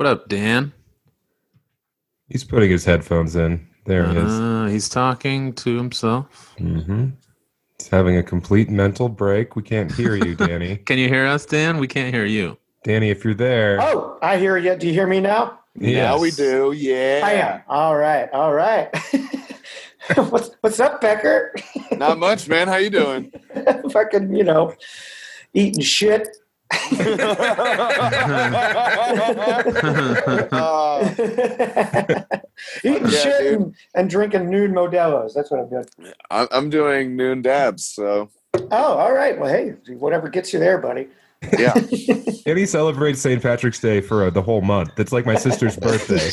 What up, Dan? He's putting his headphones in. There he is. Uh, he's talking to himself. Mm-hmm. He's having a complete mental break. We can't hear you, Danny. Can you hear us, Dan? We can't hear you. Danny, if you're there, Oh, I hear you. Do you hear me now? Yeah, we do. Yeah. I am. All right. All right. what's what's up, Becker? Not much, man. How you doing? Fucking, you know, eating shit. Uh, eating Yeah, shit dude. and, and drinking noon Modelo's. That's what I'm doing. I'm I'm doing noon dabs, so Oh, all right. Well, hey, whatever gets you there, buddy. yeah. and he celebrates St. Patrick's Day for uh, the whole month. It's like my sister's birthday.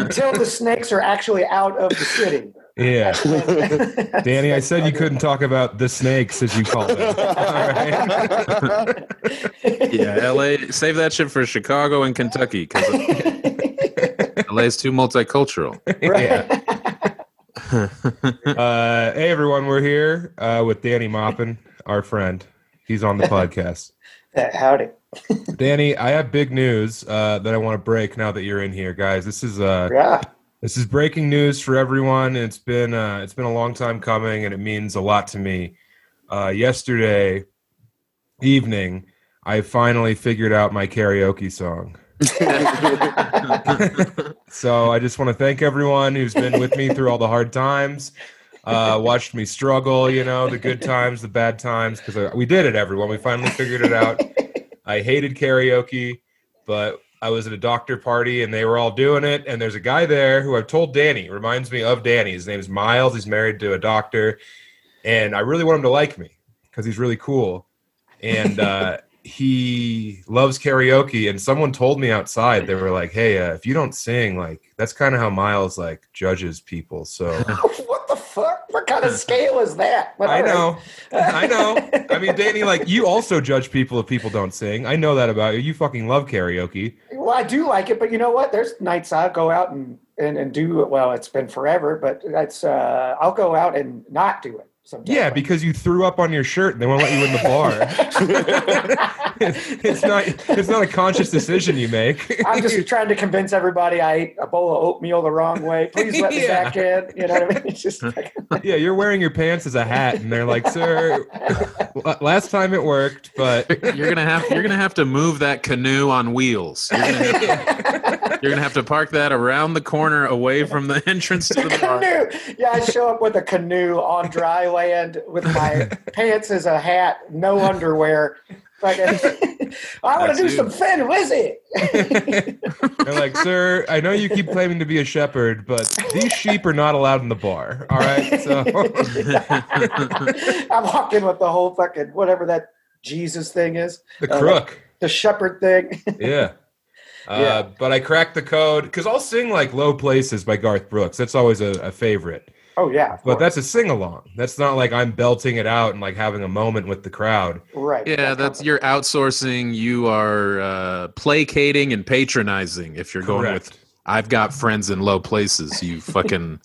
Until the snakes are actually out of the city. Yeah. Danny, I said you couldn't talk about the snakes, as you call them. All right. yeah, LA. Save that shit for Chicago and Kentucky because LA is too multicultural. Yeah. Uh, hey, everyone. We're here uh, with Danny Maupin, our friend. He's on the podcast. Howdy. Danny, I have big news uh, that I want to break now that you're in here, guys. This is uh, Yeah. This is breaking news for everyone. It's been uh, it's been a long time coming, and it means a lot to me. Uh, yesterday evening, I finally figured out my karaoke song. So I just want to thank everyone who's been with me through all the hard times, uh, watched me struggle. You know, the good times, the bad times, because we did it. Everyone, we finally figured it out. I hated karaoke, but I was at a doctor party and they were all doing it. And there's a guy there who I've told Danny reminds me of Danny. His name is Miles. He's married to a doctor, and I really want him to like me because he's really cool. And uh, he loves karaoke. And someone told me outside they were like, "Hey, uh, if you don't sing, like that's kind of how Miles like judges people." So what the fuck? What kind of scale is that? I know, I know. I mean, Danny, like you also judge people if people don't sing. I know that about you. You fucking love karaoke. Well, I do like it, but you know what? There's nights I'll go out and, and, and do Well, it's been forever, but that's uh, I'll go out and not do it. Sometimes. Yeah, because you threw up on your shirt and they won't let you in the bar. it's not it's not a conscious decision you make. I'm just trying to convince everybody I ate a bowl of oatmeal the wrong way. Please let me Yeah. back in. You know what I mean? It's just like, yeah, you're wearing your pants as a hat and they're like, "Sir, last time it worked, but You're gonna have you're gonna have to move that canoe on wheels. You're gonna have to, you're gonna have to park that around the corner, away from the entrance to the bar. canoe. Yeah, I show up with a canoe on dry land with my pants as a hat, no underwear. Like, I want to do you. some Thin Lizzy. they're like, "Sir, I know you keep claiming to be a shepherd, but these sheep are not allowed in the bar." All right? So I walk in with the whole fucking whatever that Jesus thing is, the uh, crook. the shepherd thing. Yeah. Uh, Yeah. But I cracked the code because I'll sing like "Low Places" by Garth Brooks. That's always a, a favorite. oh yeah, But course. that's a sing along. That's not like I'm belting it out and like having a moment with the crowd. right. Yeah, that's you're outsourcing. You are uh, placating and patronizing. If you're going with, I've got friends in low places. You fucking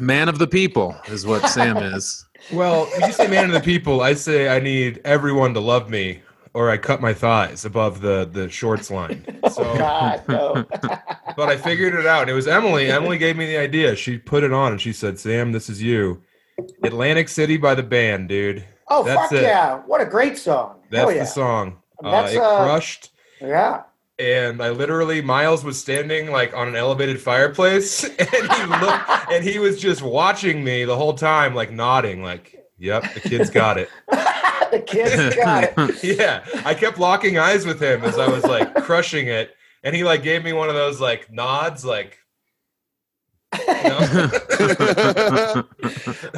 man of the people is what Sam is. Well, when you say man of the people, I say I need everyone to love me, or I cut my thighs above the the shorts line. So, Oh God, no. but I figured it out. And it was Emily. Emily gave me the idea. She put it on and she said, "Sam, this is you." Atlantic City by the band, dude. Oh That's fuck it. yeah! What a great song. That's yeah. the song. Uh, That's, it uh, crushed. Yeah. and I literally Miles was standing like on an elevated fireplace and he looked and he was just watching me the whole time like nodding like yep the kid's got it the kids got it. yeah I kept locking eyes with him as I was like crushing it and he like gave me one of those like nods like you know?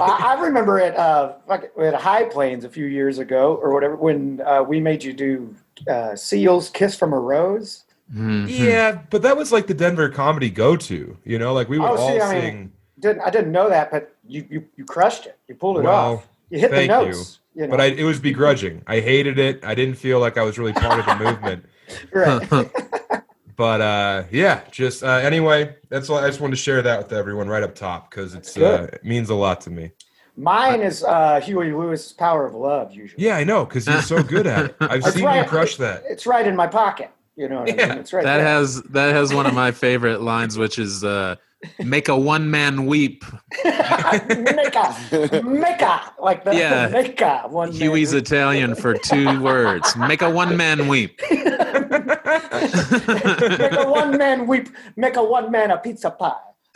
I, I remember at uh, at High Plains a few years ago or whatever when uh, we made you do uh, Seals "Kiss from a Rose." Mhm. yeah but that was like the Denver comedy go to you know like we would Oh, see, all I mean, sing Didn't I didn't know that, but you you, you crushed it. You pulled it Well, off. You hit the notes. You, know. but I, it was begrudging I hated it I didn't feel like I was really part of the movement right. but uh yeah just uh anyway that's all i just wanted to share that with everyone right up top because it's uh it means a lot to me Mine is uh, Huey Lewis' "Power of Love." Usually, yeah i know because you're so good at it i've That's seen right. you crush that it's right in my pocket. You know, what I mean? it's right. That there. has that has one of my favorite lines, which is uh, "Make a one man weep." Mecca, Mecca, like the Yeah. Mecca. One Huey's. Italian for two words. Make a one man weep. make a one man weep. Make a one man a pizza pie.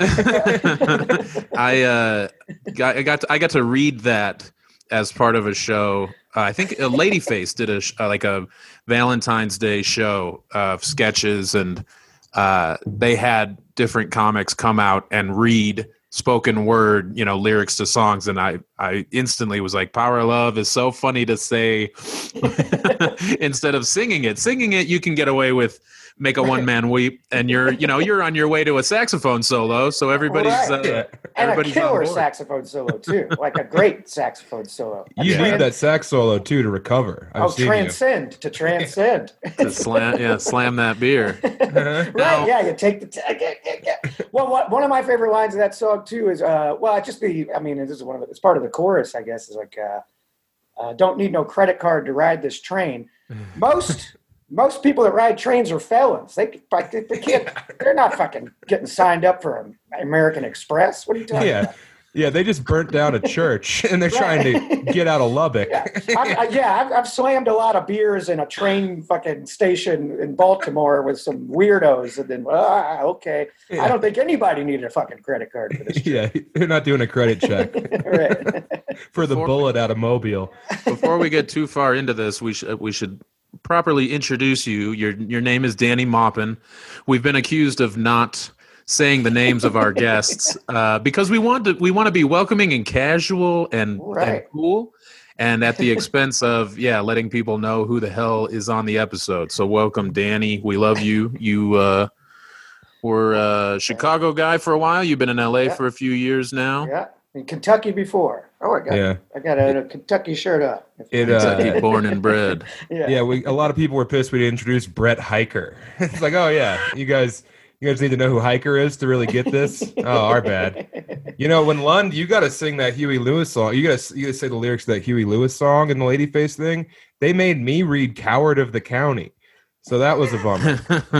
I uh, got I got to, I got to read that as part of a show. Uh, I think uh, Ladyface did a uh, like a Valentine's Day show of sketches, and uh, they had different comics come out and read spoken word, you know, lyrics to songs, and I I instantly was like, "Power of Love" is so funny to say instead of singing it. Singing it, you can get away with. Make a one man weep, and you're, you know, you're on your way to a saxophone solo, so everybody's, Right. uh, Yeah. And a everybody's on killer saxophone solo too, like a great saxophone solo. A You tran- need that sax solo too to recover. I've Oh, seen transcend to transcend. to slam, yeah, slam that beer. you. right? Yeah, you take the. T- yeah, yeah, yeah. Well, what, one of my favorite lines of that song too is, uh, well, just the. I mean, this is one of the, it's part of the chorus, I guess. Is like, uh, uh, don't need no credit card to ride this train. Most most people that ride trains are felons. They like they, they can't. They're not fucking getting signed up for American Express. What are you talking yeah. about? Yeah, they just burnt down a church and they're trying to get out of Lubbock. Yeah, I, I, yeah. I've, I've slammed a lot of beers in a train fucking station in Baltimore with some weirdos, and then ah, okay. I don't think anybody needed a fucking credit card for this. Yeah, they're not doing a credit check for the Before- bullet out of Mobile. Before we get too far into this, we should we should properly introduce you. Your your name is Danny Maupin. We've been accused of not saying the names of our guests uh, because we want to we want to be welcoming and casual and, and cool, and at the expense of yeah letting people know who the hell is on the episode. So welcome, Danny. We love you. You uh, were a Chicago guy for a while. You've been in LA Yeah. for a few years now. Yeah. In Kentucky before. Oh, I got Yeah. I got a, a Kentucky shirt up. It, uh, born and bred. yeah. Yeah, we a lot of people were pissed we didn't introduce Brett Hiker. it's like, oh yeah, you guys you guys need to know who Hiker is to really get this. Oh, our bad. You know, when Lund, you got to sing that Huey Lewis song. You got to you got to say the lyrics to that Huey Lewis song and the Ladyface thing. They made me read "Coward of the County," so that was a bummer.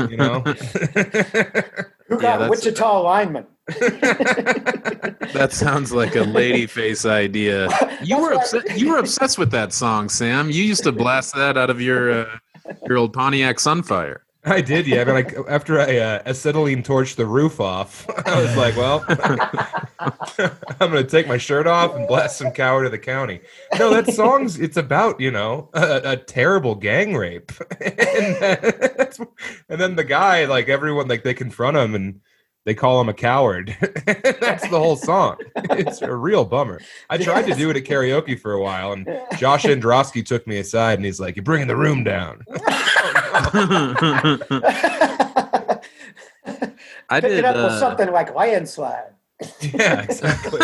You know. Who got that's- Wichita lineman? That sounds like a lady face idea. You were That's upset. You were obsessed with that song, Sam. You used to blast that out of your uh, your old Pontiac Sunfire. I did, yeah. But like after I uh, acetylene torched the roof off, I was like, "Well, I'm gonna take my shirt off and blast some coward of the county." No, that song's it's about you know a, a terrible gang rape, and, that's, and then the guy like everyone like they confront him and they call him a coward. that's the whole song. It's a real bummer. I tried to do it at karaoke for a while, and Josh Androsky took me aside and he's like, "You're bringing the room down." I Pick did. it up with uh, something like landslide. Yeah, exactly.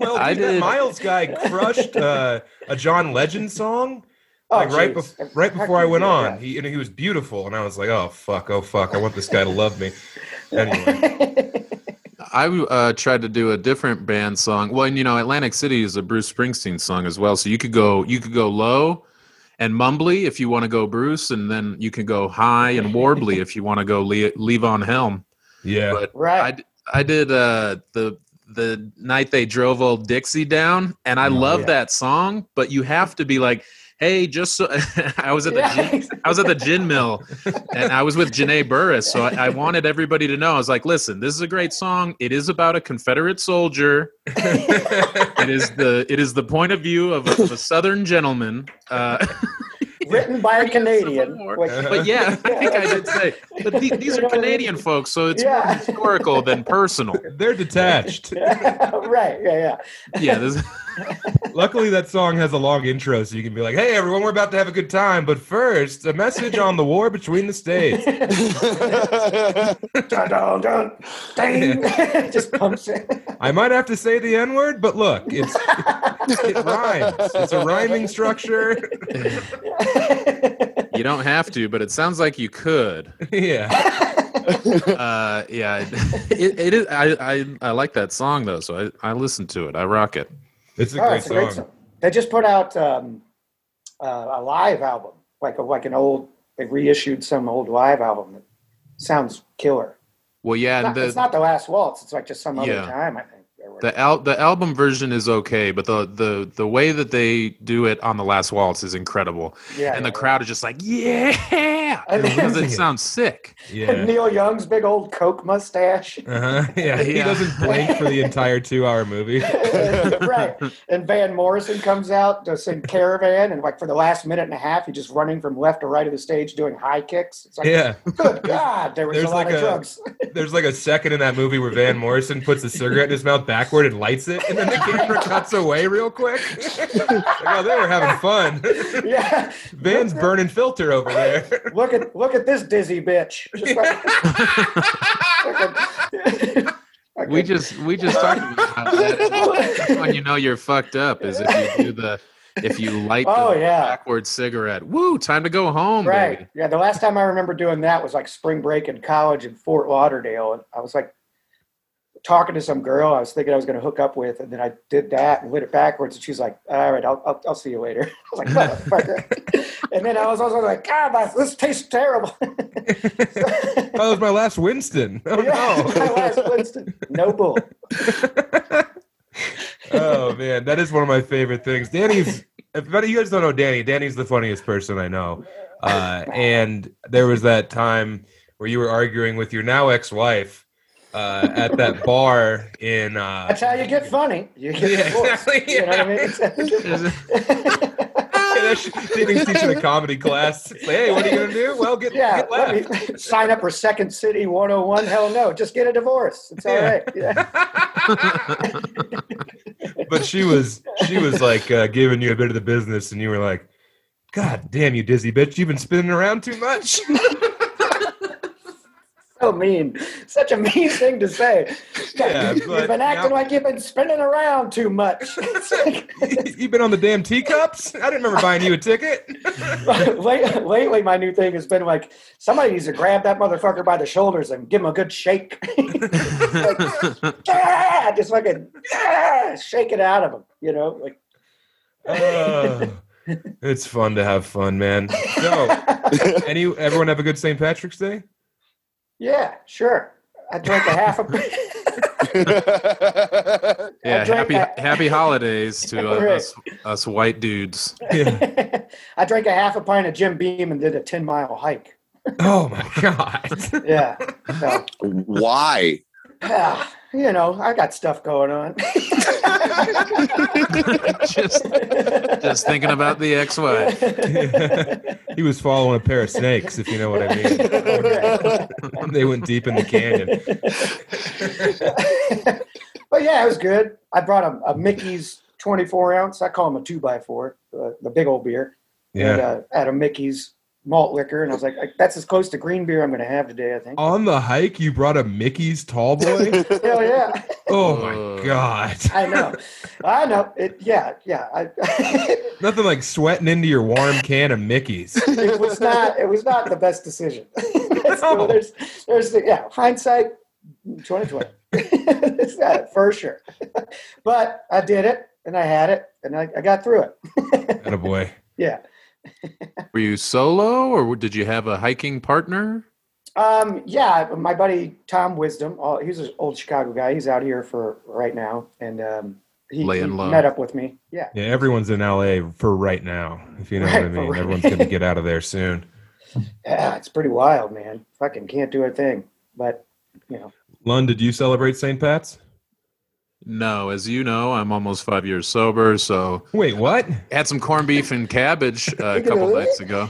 well, I did- Miles guy crushed uh, a John Legend song. Oh, Like right, jeez. bef- right before I went Yeah. on, he and he was beautiful, and I was like, "Oh fuck, oh fuck, I want this guy to love me." Anyway, I uh, tried to do a different band song. Well, and, you know, Atlantic City is a Bruce Springsteen song as well. So you could go, you could go low and mumbly if you want to go Bruce, and then you can go high and warbly if you want to go Le- Levon Helm. yeah, But I, right. d- I did uh, the the night they drove old Dixie down, and I Oh, love yeah. that song. But you have to be like, hey, just so I was at the Yeah. gin, I was at the gin mill, and I was with Janae Burris, so I, I wanted everybody to know. I was like, listen, this is a great song. It is about a Confederate soldier. It is the it is the point of view of a, of a Southern gentleman. Uh, Written by a Canadian. More. But yeah, I think I did say. But the, these are Canadian folks, so it's more historical than personal. they're detached. right. Yeah. Yeah. Yeah, this, Luckily, that song has a long intro, so you can be like, "Hey, everyone, we're about to have a good time, but first, a message on the war between the states." Dun, dun, dun, ding. Just pumps it. I might have to say the N word, but look, it's it rhymes. It's a rhyming structure. You don't have to, but it sounds like you could. yeah. Uh, yeah, it, it is. I, I I like that song though, so I I listen to it. I rock it. It's a Oh, great it's a great song. song. They just put out um, uh, a live album, like a, like an old they reissued some old live album that sounds killer. Well, yeah, It's and not, it's the not the last waltz. It's like just some other Yeah. time, I think. Or whatever. the al- the album version is okay, but the the the way that they do it on the last waltz is incredible, yeah, and the yeah, crowd is just like, yeah, And because then- it sounds sick. yeah. Yeah. Neil Young's big old Coke mustache. Uh-huh. Yeah, he Yeah. doesn't blink for the entire two-hour movie. right. And Van Morrison comes out to sing Caravan, and like for the last minute and a half, he's just running from left to right of the stage doing high kicks. It's like, Yeah, good God, there was There's a lot like of a- drugs. there's like a second in that movie where Van Morrison puts a cigarette in his mouth backward and lights it, and then the camera cuts away real quick. like, oh, they were having fun. yeah. Van's burning filter over there. Look at look at this dizzy bitch. Just like- we just we just talked about that- when you know you're fucked up is if you do the if you light Oh, the yeah. backward cigarette. Woo, time to go home, Right. baby. Yeah. The last time I remember doing that was like spring break in college in Fort Lauderdale. And I was like talking to some girl I was thinking I was going to hook up with. And then I did that and lit it backwards. And she's like, all right, I'll, I'll, I'll see you later. I was like, motherfucker. and then I was also like, God, my- this tastes terrible. Oh, that was my last Winston. Oh Yeah, my no. last Winston. No bull. oh man, that is one of my favorite things. Danny's. If you guys don't know Danny, Danny's the funniest person I know. Uh, and there was that time where you were arguing with your now ex-wife uh, at that bar in. Uh, That's how you get funny. You get Yeah, divorced. exactly, You know what I mean? yeah, that's- Danny's teaching a comedy class. Like, hey, what are you gonna do? Well, get, yeah, get let left. me sign up for Second City 101. Hell no, just get a divorce. It's all Yeah. right. Yeah. but she was she was like uh, giving you a bit of the business, and you were like, "God damn you, dizzy bitch! You've been spinning around too much." So mean. Such a mean thing to say. Yeah, You've been acting now- like you've been spinning around too much. Like- You've been on the damn teacups. I didn't remember buying you a ticket. Lately, my new thing has been like somebody needs to grab that motherfucker by the shoulders and give him a good shake. Ah, just fucking ah, shake it out of him, you know? Like, Uh, it's fun to have fun, man. So, any everyone have a good St. Patrick's Day? Yeah, sure. I drank a half a. Yeah, drank happy that- happy holidays to uh, Right. us us white dudes. Yeah. I drank a half a pint of Jim Beam and did a 10 mile hike. Oh my god. Yeah. So, Why? you know, I got stuff going on. just just thinking about the ex-wife. he was following a pair of snakes, if you know what I mean. they went deep in the canyon. but yeah, it was good. I brought a, a Mickey's 24 ounce. I call them a two by four, uh, the big old beer. And Yeah. uh, I had a Mickey's malt liquor, and I was like, that's as close to green beer I'm going to have today, I think. On the hike, you brought a Mickey's tall boy. Hell yeah. Oh Uh. my god! I know. I know. It. Yeah, yeah. I, Nothing like sweating into your warm can of Mickey's. it was not. It was not the best decision. so No. there's, there's the yeah. Hindsight, twenty twenty. for sure. but I did it, and I had it, and I, I got through it. a boy. Yeah. Were you solo or did you have a hiking partner? Um. Yeah. My buddy Tom Wisdom. Oh, he's an old Chicago guy. He's out here for right now, and um, he, Laying he low. met up with me. Yeah. Yeah, everyone's in LA for right now. If you know Right, what I mean. right- Everyone's gonna get out of there soon. Yeah. It's pretty wild, man. Fucking can't do a thing. But you know. Lund, did you celebrate St. Pat's? No, as you know, I'm almost five years sober, so Wait, what? had some corned beef and cabbage uh, a couple nights ago.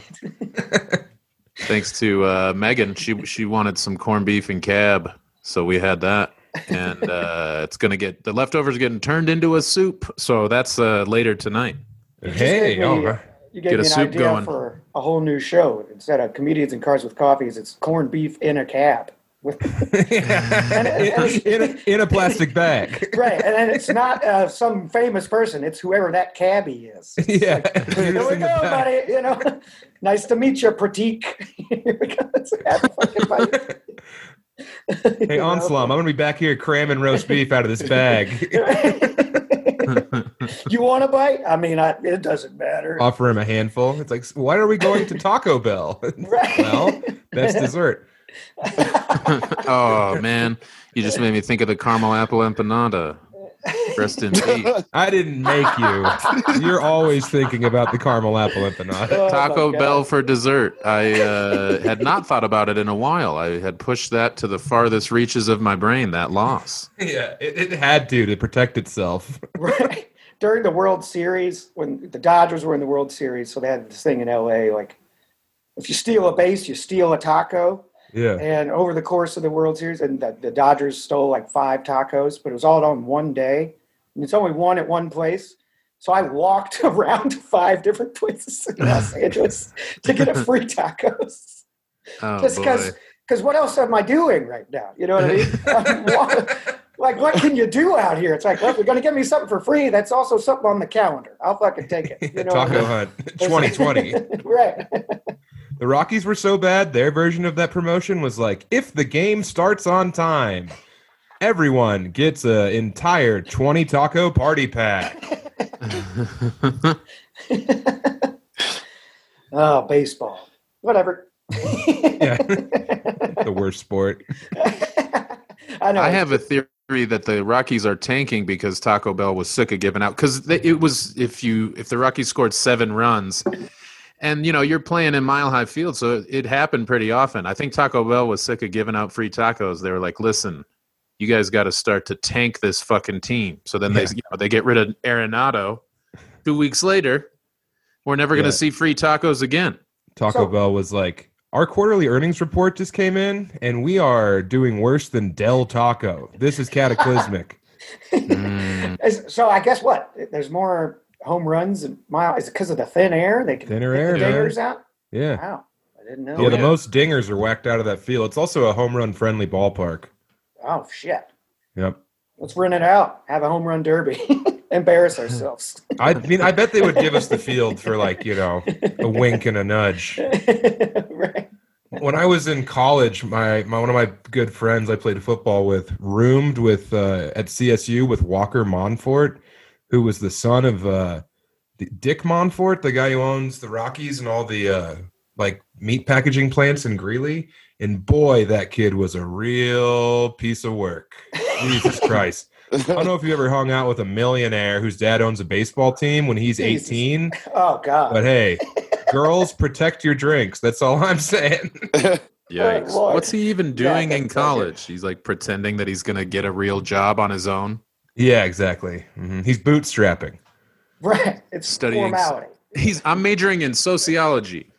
Thanks to uh, Megan, she she wanted some corned beef and cab, so we had that, and uh, it's gonna get the leftovers getting turned into a soup. So that's uh, later tonight. Hey, me-. You gave Get a me an soup idea going. for a whole new show. Instead of comedians in cars with coffees, it's corned beef in a cab. With, in, in a, in a plastic bag. right, and then it's not uh, some famous person; it's whoever that cabbie is. yeah. Here we go, buddy. You know, nice to meet you, Pratik. Here we go. Let's have a fucking fight. Hey? Onslum, I'm gonna be back here cramming roast beef out of this bag. you want a bite? I mean, I, it doesn't matter. Offer him a handful. It's like, why are we going to Taco Bell? Right. well, that's dessert. Oh man, you just made me think of the caramel apple empanada. Rest in peace. I didn't make you. You're always thinking about the caramel apple empanada. Oh, Taco. Bell for dessert. I uh, had not thought about it in a while. I had pushed that to the farthest reaches of my brain. That loss. Yeah, it, it had to to protect itself. right during the World Series when the Dodgers were in the World Series, so they had this thing in LA like if you steal a base, you steal a taco. Yeah. And over the course of the World Series, and the, the Dodgers stole like five tacos, but it was all on one day, and it's only one at one place. So I walked around to five different places in Los Angeles to get a free tacos. Oh Just because, because what else am I doing right now? You know what I mean? I'm like, what can you do out here? It's like, well, if you're going to give me something for free, that's also something on the calendar. I'll fucking take it. You know what I Taco mean? Hunt 2020. right. The Rockies were so bad, their version of that promotion was like, if the game starts on time, everyone gets an entire 20 taco party pack. Oh, baseball. Whatever. Yeah. the worst sport. I know. I have a theory that the Rockies are tanking because Taco Bell was sick of giving out because it was if you if the Rockies scored seven runs, and you know you're playing in Mile High Field, so it happened pretty often. I think Taco Bell was sick of giving out free tacos. They were like, "Listen, you guys got to start to tank this fucking team." So then they you know, they get rid of Arenado. Two weeks later, we're never going Yeah. to see free tacos again. Taco So- Bell was like, our quarterly earnings report just came in, and we are doing worse than Del Taco. This is cataclysmic. Mm, so I guess what? There's more home runs and mile. Is it because of the thin air? They can Thinner air, the man. dingers out. Yeah. Wow, I didn't know. Yeah, the yeah. most dingers are whacked out of that field. It's also a home run friendly ballpark. Oh shit! Yep. Let's run it out. Have a home run derby. Embarrass ourselves. I mean, I bet they would give us the field for like, you know, a wink and a nudge. right. When I was in college, my, my one of my good friends I played football with roomed with uh, at CSU with Walker Monfort, who was the son of uh, Dick Monfort, the guy who owns the Rockies and all the uh, like meat packaging plants in Greeley. And boy, that kid was a real piece of work. Jesus Christ. I don't know if you ever hung out with a millionaire whose dad owns a baseball team when he's Jesus. 18, Oh god. but hey, girls protect your drinks. That's all I'm saying. Yikes! Lord. What's he even Yeah, doing in that's not college? He's like pretending that he's going to get a real job on his own. Yeah, exactly. hmm He's bootstrapping. right. It's Studying- formality. He's I'm majoring in sociology.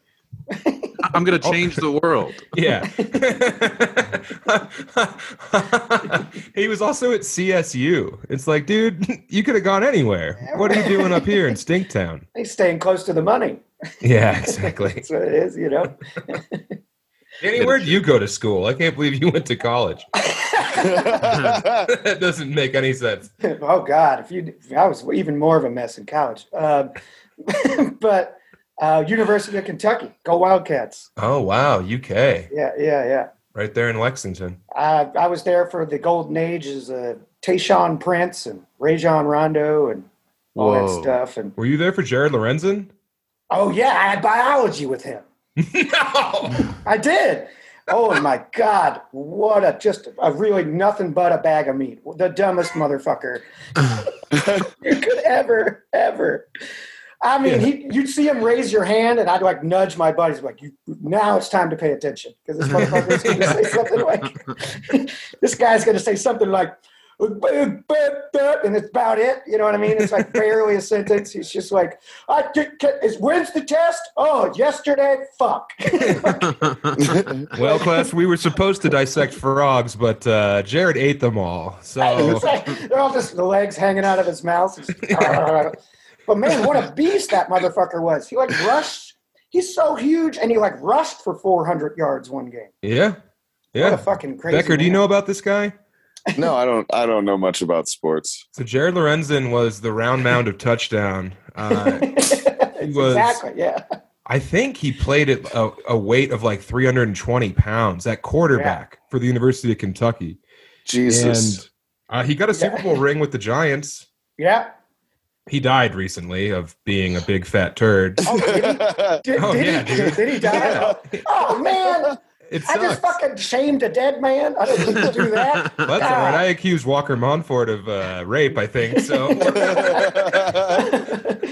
I'm going to change the world. Yeah. he was also at CSU. It's like, dude, you could have gone anywhere. What are you doing up here in Stinktown? He's staying close to the money. Yeah, exactly. That's what it is, you know. Danny, where'd you go to school? I can't believe you went to college. That doesn't make any sense. oh God, if you, I was even more of a mess in college. Um, but uh, University of Kentucky, go Wildcats. Oh, wow. UK. Yeah, yeah, yeah. Right there in Lexington. I, I was there for the golden ages of Tayshaun Prince and Rajon Rondo and all Whoa. that stuff. And Were you there for Jared Lorenzen? oh yeah, I had biology with him. no. I did. Oh my God! What a just a really nothing but a bag of meat. The dumbest motherfucker you could ever ever. I mean, he you'd see him raise your hand, and I'd like nudge my buddies, like, "You now it's time to pay attention because this motherfucker's going to say something like, this guy's going to say something like." And it's about it. You know what I mean? It's like barely a sentence. He's just like, I, is, when's the test? Oh, yesterday? Fuck. Well, class, we were supposed to dissect frogs, but uh, Jared ate them all. So like, they're all just the legs hanging out of his mouth. But man, what a beast that motherfucker was. He like rushed. He's so huge, and he like rushed for 400 yards one game. yeah, Yeah. What a fucking crazy. Becker, do you know about this guy? No, I don't. I don't know much about sports. So Jared Lorenzen was the round mound of touchdown. Uh, It's was- exactly, yeah. I think he played at a, a weight of like 320 pounds at quarterback for the University of Kentucky, Jesus. and uh, he got a Super Yeah. Bowl ring with the Giants. Yeah. He died recently of being a big fat turd. Oh, did he, did, Oh, did yeah, he, dude. did he die? Oh man, It I just fucking shamed a dead man. I don't mean to do that. Well, that's all right. I accused Walker Monfort of uh, rape. I think so.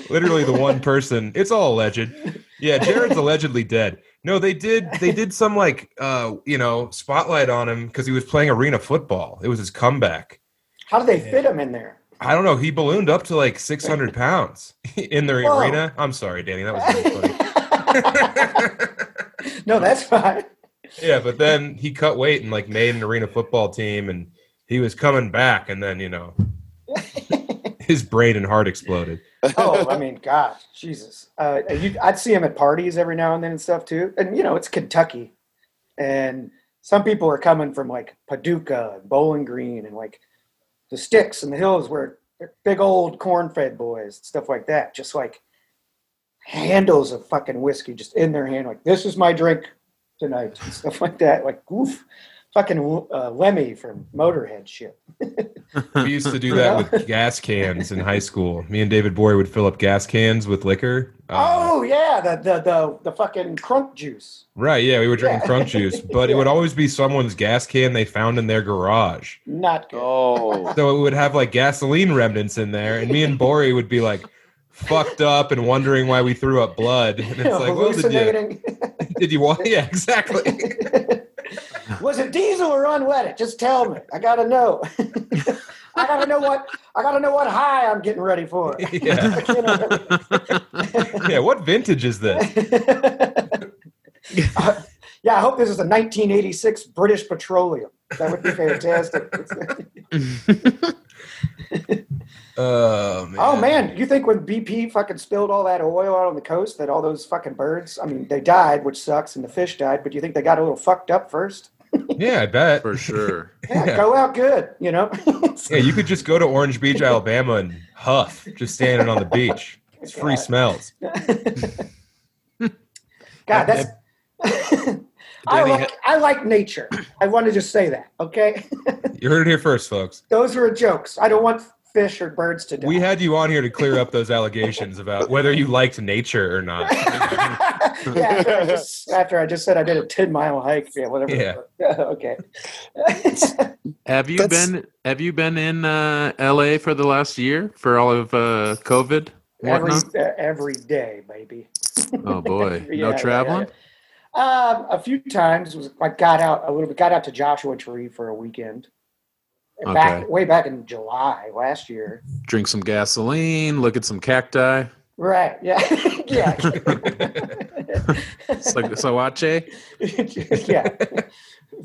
Literally the one person. It's all alleged. Yeah, Jared's allegedly dead. No, they did. They did some like uh, you know spotlight on him because he was playing arena football. It was his comeback. How do they fit him in there? I don't know. He ballooned up to like 600 pounds in the Whoa. arena. I'm sorry, Danny. That was really funny. no, that's fine. Yeah, but then he cut weight and like made an arena football team, and he was coming back, and then you know his brain and heart exploded. Oh, I mean, God, Jesus. Uh, you, I'd see him at parties every now and then and stuff too. And you know, it's Kentucky, and some people are coming from like Paducah and Bowling Green and like the sticks and the hills where they're big old corn-fed boys, and stuff like that. Just like handles of fucking whiskey just in their hand, like this is my drink tonight, and stuff like that. Like, oof, fucking uh, Lemmy from Motorhead shit. We used to do that with gas cans in high school. Me and David Bory would fill up gas cans with liquor. Uh, Oh yeah, the the the the fucking crunk juice. right. Yeah, we were drinking Yeah. crunk juice, but it would always be someone's gas can they found in their garage. Not good. oh, So it would have like gasoline remnants in there, and me and Bory would be like fucked up and wondering why we threw up blood. And it's like, well, did you hallucinating. Did you want? Yeah, exactly. Was it diesel or unleaded? Just tell me. I gotta know. I gotta know what I gotta know what high I'm getting ready for. yeah, You know? yeah. What vintage is this? Uh, yeah, I hope this is a 1986 British Petroleum. That would be fantastic. Oh man. oh man, you think when BP fucking spilled all that oil out on the coast that all those fucking birds, I mean, they died, which sucks, and the fish died, but you think they got a little fucked up first? Yeah, I bet. for sure. Yeah, Yeah. go out good, you know? Yeah, you could just go to Orange Beach, Alabama, and huff just standing on the beach. It's free Yeah. smells. God, that's. I Danny like I like nature. I want to just say that. Okay, You heard it here first, folks. those are jokes. I don't want fish or birds to die. We had you on here to clear up those allegations about whether you liked nature or not. yeah, after I, just, after I just said I did a ten mile hike. Yeah, whatever. Yeah. okay. Have you That's- been Have you been in uh, L.A. for the last year for all of uh, COVID? every uh, every day, baby. Oh boy, Yeah, no yeah, traveling. yeah. Um, a few times was I got out a little bit. Got out to Joshua Tree for a weekend. Back way back in July last year. Drink some gasoline. Look at some cacti. Right. Yeah. yeah. It's like Sawache. yeah.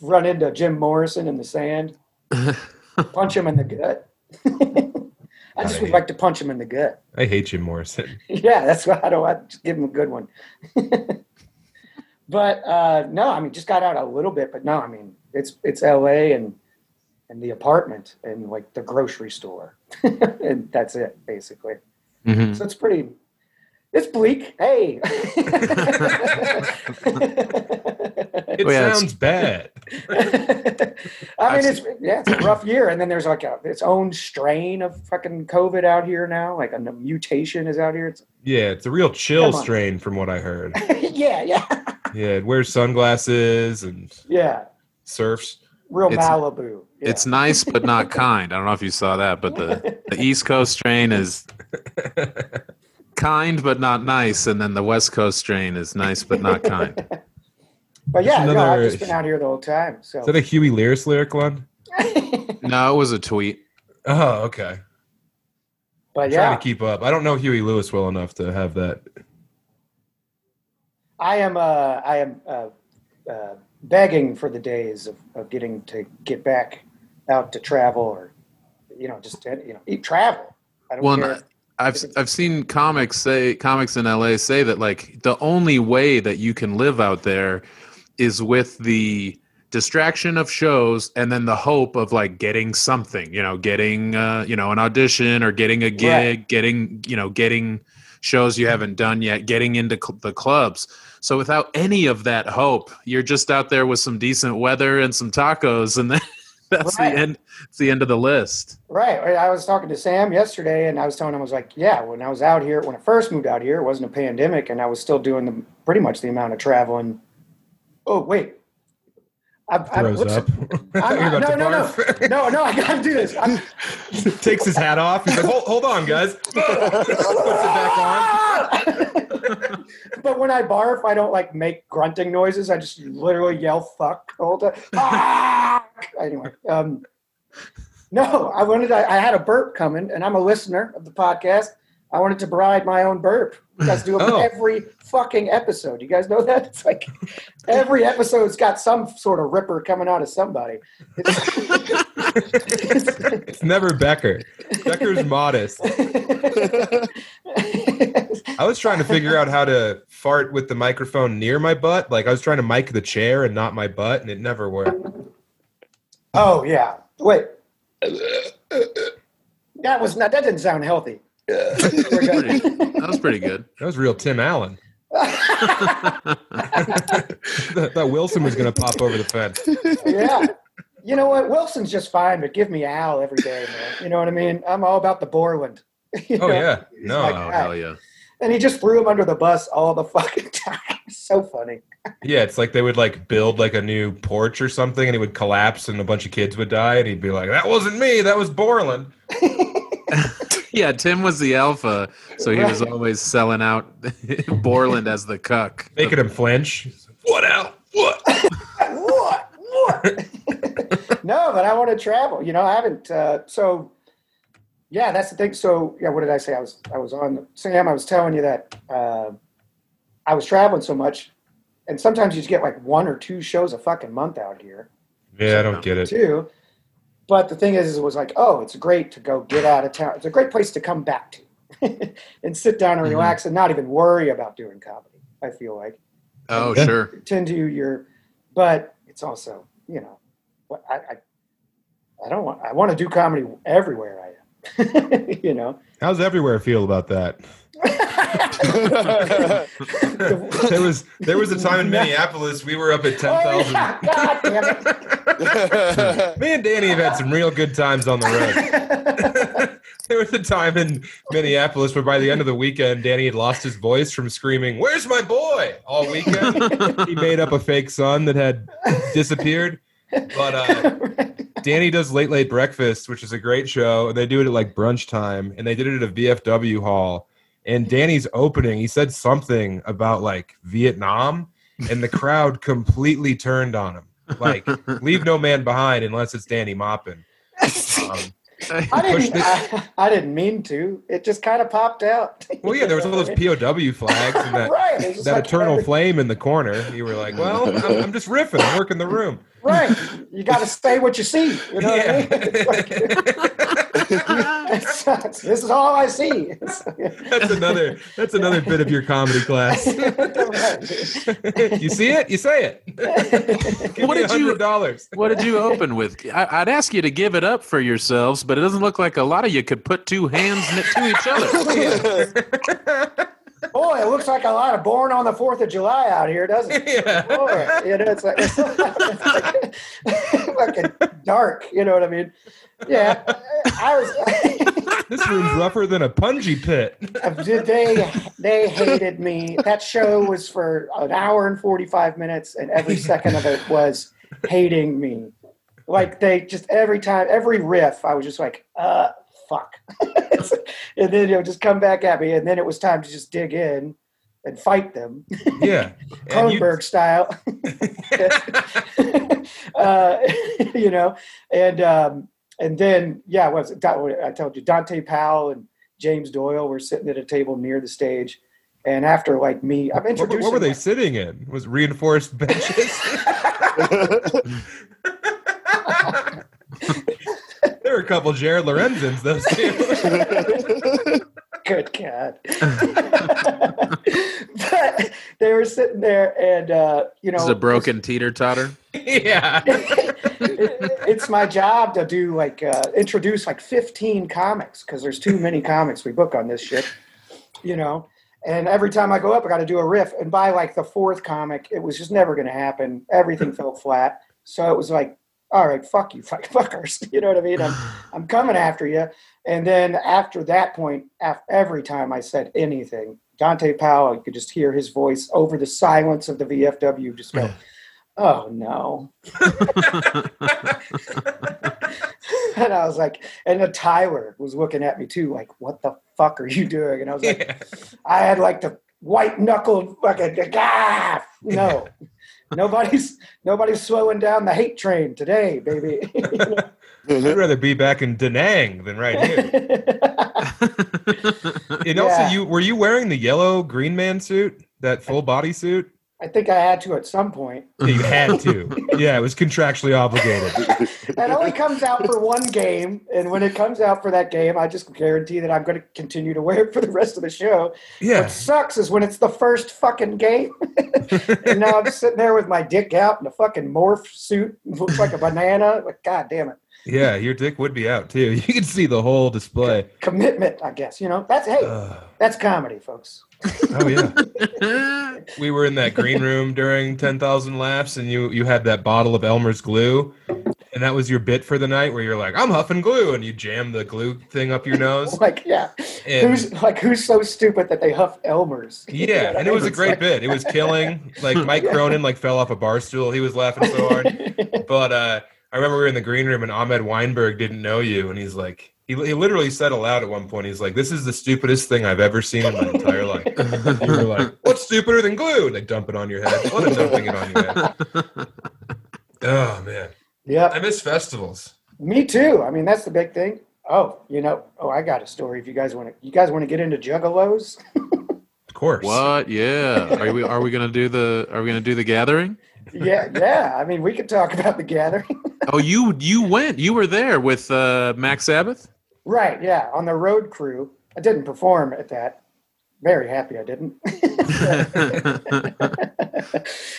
Run into Jim Morrison in the sand. Punch him in the gut. I just would like to punch him in the gut. I hate Jim Morrison. Yeah, that's why I don't. I just give him a good one. But uh, no, I mean, just got out a little bit. But no, I mean, it's it's L.A. and and the apartment and like the grocery store, and that's it basically. Mhm. So it's pretty. It's bleak. Hey. It yeah, sounds bad. I mean, it's yeah, it's a rough year, and then there's like a its own strain of fucking COVID out here now. Like a mutation is out here. It's Yeah, it's a real chill strain from what I heard. yeah, yeah, Yeah, it wears sunglasses and yeah. surfs. Real It's- Malibu. Yeah. It's nice but not kind. I don't know if you saw that, but the the East Coast strain is kind but not nice, and then the West Coast strain is nice but not kind. but yeah, no, I've just been out here the whole time. So Is that a Huey Lewis lyric one? No, it was a tweet. Oh, okay. but I'm yeah, trying to keep up. I don't know Huey Lewis well enough to have that. I am. Uh, I am uh, uh, begging for the days of, of getting to get back out to travel, or you know, just you know, eat travel. I don't Well, care. I've I've seen comics say comics in LA say that like the only way that you can live out there is with the distraction of shows and then the hope of like getting something, you know, getting uh, you know, an audition or getting a gig, Right. getting, you know, getting shows you haven't done yet, getting into cl- the clubs. So without any of that hope, you're just out there with some decent weather and some tacos and That's Right. the end. It's the end of the list. Right. I was talking to Sam yesterday, and I was telling him I was like, yeah, when I was out here, when I first moved out here, it wasn't a pandemic, and I was still doing the pretty much the amount of traveling. Oh wait, I, I, Throws what's- up. I'm, You're no, no, no, no, no, I gotta do this. I'm, Takes his hat off. He's like, hold, hold on, guys. Puts it back on. but when I barf, I don't like make grunting noises. I just literally yell "fuck" all the whole time. Ah! Anyway, um, no, I wanted. I, I had a burp coming, and I'm a listener of the podcast. I wanted to bride my own burp. You guys do them Oh. every fucking episode. You guys know that? It's like every episode's got some sort of ripper coming out of somebody. It's, It's never Becker. Becker's modest. I was trying to figure out how to fart with the microphone near my butt. Like I was trying to mic the chair and not my butt, and it never worked. Oh yeah. Wait. That was not. That didn't sound healthy. We're Pretty- that was pretty good. That was real Tim Allen. that, that Wilson was going to pop over the fence. yeah. You know what? Wilson's just fine, but give me Al every day, man. You know what I mean? I'm all about the Borland. You Oh know? yeah, He's no, like Oh hell yeah! And he just threw him under the bus all the fucking time. so funny. yeah. It's like they would like build like a new porch or something, and it would collapse, and a bunch of kids would die, and he'd be like, "That wasn't me. That was Borland." Yeah, Tim was the alpha, so he was always selling out Borland as the cuck. making him flinch. What out? What? what? What? no, but I want to travel. You know, I haven't. Uh, so, yeah, that's the thing. So, yeah, what did I say? I was, I was on Sam. I was telling you that uh, I was traveling so much, and sometimes you just get like one or two shows a fucking month out here Yeah, I don't get it. too. But the thing is, is it was like, oh, it's great to go get out of town. It's a great place to come back to and sit down and Mhm. relax and not even worry about doing comedy. I feel like Oh Yeah. sure. tend to your, but it's also, you know, what I, I, I don't want, I want to do comedy everywhere I am, you know. How's everywhere feel about that? There was there was a time in Minneapolis we were up at ten Oh, thousand. yeah. God damn it. Me and Danny have had some real good times on the road. there was a time in Minneapolis where by the end of the weekend, Danny had lost his voice from screaming, "Where's my boy?" all weekend. he made up a fake son that had disappeared. But uh, Danny does late late breakfast, which is a great show. and They do it at like brunch time, and they did it at a VFW hall. And Danny's opening, he said something about like Vietnam, and the crowd completely turned on him. Like, leave no man behind unless it's Danny Maupin. Um, I didn't, the- I, I didn't mean to. It just kind of popped out. well, yeah, there was all those POW flags and that, right. it was just that like eternal every- flame in the corner. You were like, well, I'm, I'm just riffing. I'm working the room. Right. You got to say what you see. You know what I mean? It's like- it's- it's- this is all I see. That's another. That's another bit of your comedy class. you see it, you say it. Give What me did you- dollars? What did you open with? I, I'd ask you to give it up for yourselves, but it doesn't look like a lot of you could put two hands to each other. Boy, it looks like a lot of born on the Fourth of July out here, doesn't it? yeah. Boy, you know, it's like, it's like fucking dark. You know what I mean? Yeah, I was. This room's rougher than a punji pit. they they hated me. That show was for an hour and forty five minutes, and every second of it was hating me. Like they just every time, every riff, I was just like, uh, fuck. and then you know, just come back at me, and then it was time to just dig in and fight them, Yeah. And you- style. uh, you know, and um, and then yeah, what was it? I told you Dante Powell and James Doyle were sitting at a table near the stage, and after like me, I'm what, introducing. what were they sitting in? Was reinforced benches? There were a couple Jared Lorenzens, those two. Good God. but they were sitting there, and uh, you know, This is a broken teeter totter. yeah. it's my job to do like uh, introduce like 15 comics because there's too many comics we book on this shit you know and every time i go up i got to do a riff and by like the fourth comic it was just never going to happen everything fell flat so it was like all right, fuck you, fuck fuckers. You know what I mean? I'm, I'm coming after you. And then after that point, af- every time I said anything, Dante Powell, you could just hear his voice over the silence of the VFW just go, oh no. and I was like, and then Tyler was looking at me too, like, what the fuck are you doing? And I was like, Yeah. I had like the white knuckled fucking ah, no. Nobody's nobody's slowing down the hate train today, baby. I'd rather be back in Da Nang than right here. And also, Yeah. you were you wearing the yellow Green Man suit, that full body suit? I think I had to at some point. You had to. Yeah, it was contractually obligated. It only comes out for one game, and when it comes out for that game, I just guarantee that I'm going to continue to wear it for the rest of the show. Yeah, What sucks is when it's the first fucking game, and now I'm sitting there with my dick out in a fucking morph suit, looks like a banana. Like, god damn it, yeah, your dick would be out too. You could see the whole display. commitment. I guess you know that's hey, that's comedy, folks. Oh yeah, we were in that green room during Ten Thousand Laughs, and you you had that bottle of Elmer's glue, and that was your bit for the night, where you're like, "I'm huffing glue," and you jam the glue thing up your nose. Like, yeah, And- who's like who's so stupid that they huff Elmer's? You know Yeah, I and it was a great like- bit. It was killing. Like Mike Cronin, like fell off a bar stool. He was laughing so hard. But uh, I remember we were in the green room and Ahmed Weinberg didn't know you, and he's like, he, he literally said aloud at one point, he's like, "This is the stupidest thing I've ever seen in my entire life." you were like, "What's stupider than glue?" And they dump it on your head. What a dumping it on your head. Oh man, Yeah. I miss festivals. Me too. I mean, that's the big thing. Oh, you know, oh, I got a story. If you guys want to, you guys want to get into juggalos? Of course. what? Yeah. Are we are we gonna do the are we gonna do the gathering? yeah, yeah. I mean, we could talk about the gathering. Oh, you you went. You were there with uh, Max Sabbath. Right. Yeah, on the road crew. I didn't perform at that. Very happy I didn't.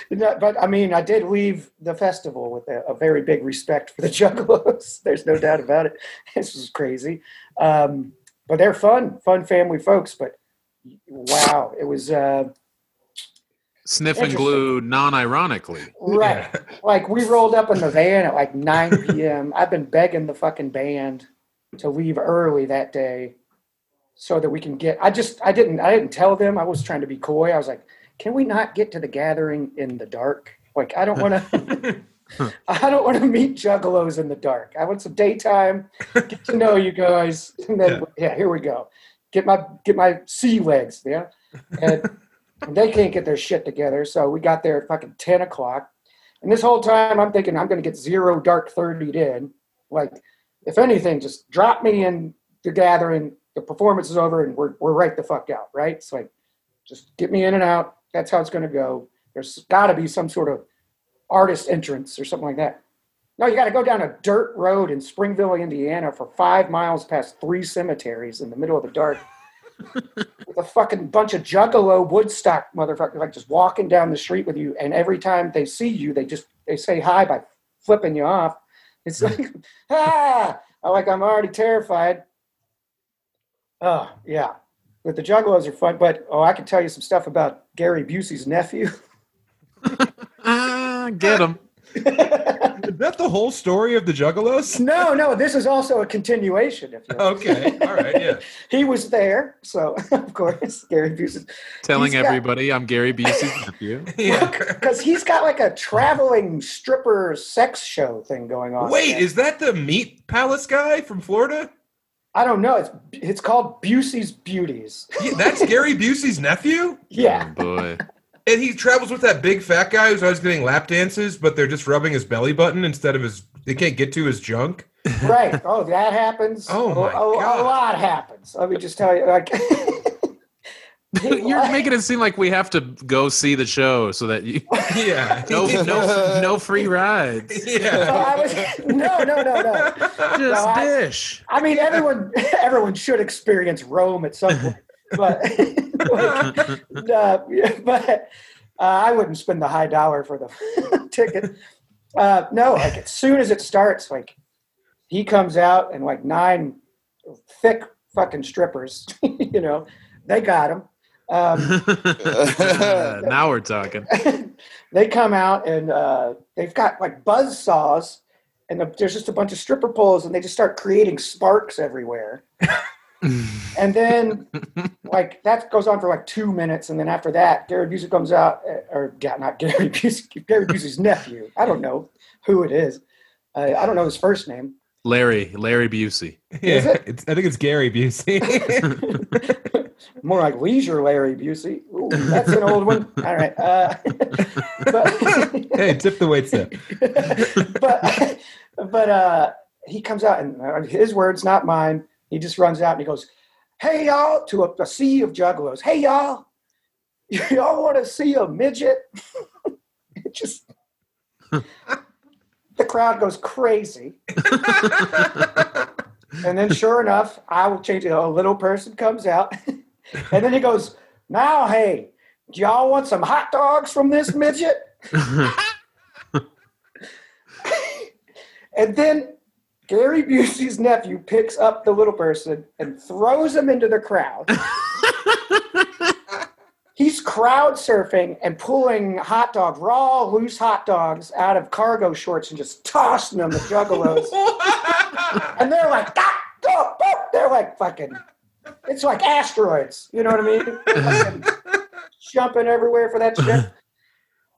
No, but I mean, I did leave the festival with a, a very big respect for the Juggalos. There's no doubt about it. This was crazy, um, but they're fun, fun family folks. But wow, it was. Uh, Sniff and glue non-ironically. Right. Like we rolled up in the van at like 9 p.m. I've been begging the fucking band to leave early that day so that we can get I just I didn't I didn't tell them. I was trying to be coy. I was like, "Can we not get to the gathering in the dark? Like I don't want to I don't want to meet juggalos in the dark. I want some daytime, get to know you guys, and then yeah, here we go. Get my get my sea legs, yeah. And, and they can't get their shit together, so we got there at fucking ten o'clock. And this whole time, I'm thinking I'm going to get zero dark thirtied in. Like, if anything, just drop me in the gathering. The performance is over, and we're we're right the fuck out. Right? It's like, just get me in and out. That's how it's going to go. There's got to be some sort of artist entrance or something like that. No, you got to go down a dirt road in Springville, Indiana, for five miles past three cemeteries in the middle of the dark. with a fucking bunch of juggalo Woodstock motherfuckers like just walking down the street with you, and every time they see you, they just they say hi by flipping you off. It's like ah, like I'm already terrified. Oh yeah, but the juggalos are fun. But oh, I can tell you some stuff about Gary Busey's nephew. Ah, get him. Is that the whole story of the Juggalos? no, no, this is also a continuation. If you will. Okay, all right, yeah. he was there, so of course Gary Busey, Telling He's got- everybody I'm Gary Busey's nephew. yeah. because he's got like a traveling stripper sex show thing going on. Wait, is that the Meat Palace guy from Florida? I don't know. It's it's called Busey's Beauties. Yeah, that's Gary Busey's nephew? Yeah, Oh, boy. And he travels with that big fat guy who's always getting lap dances, but they're just rubbing his belly button instead of his. They can't get to his junk. right. Oh, that happens. Oh, my a, a- God. a lot happens. Let me just tell you, like. You're making it seem like we have to go see the show so that you Yeah. no no no free rides. So Yeah. I was no, no, no, no. Just No, I- I mean, everyone, everyone should experience Rome at some point, but, like, uh, but uh, I wouldn't spend the high dollar for the ticket. Uh, no, like as soon as it starts, like he comes out and like nine thick fucking strippers, you know, they got him. Um, now we're talking. they come out and uh, they've got like buzz saws and the, there's just a bunch of stripper poles, and they just start creating sparks everywhere. and then, like that goes on for like two minutes, and then after that, Gary Busey comes out, uh, or yeah, not Gary Busey, Gary Busey's nephew. I don't know who it is. Uh, I don't know his first name. Larry, Larry Busey. Is Yeah, it? it's, I think it's Gary Busey. More like Leisure Larry Busey. Ooh, that's an old one. All right. Uh, but, hey, tip the weight step. but but uh, he comes out and uh, his words, not mine. He just runs out and he goes, "Hey y'all!" to a, a sea of juggalos. Hey y'all, y'all want to see a midget? it just the crowd goes crazy. and then, sure enough, I will change it. A little person comes out, and then he goes, "Now, hey, do y'all want some hot dogs from this midget?" And then Gary Busey's nephew picks up the little person and throws him into the crowd. He's crowd surfing and pulling hot dog, raw, loose hot dogs out of cargo shorts and just tossing them to juggalos. and they're like, "Ah, oh, oh," they're like fucking, it's like asteroids. You know what I mean? Fucking jumping everywhere for that shit.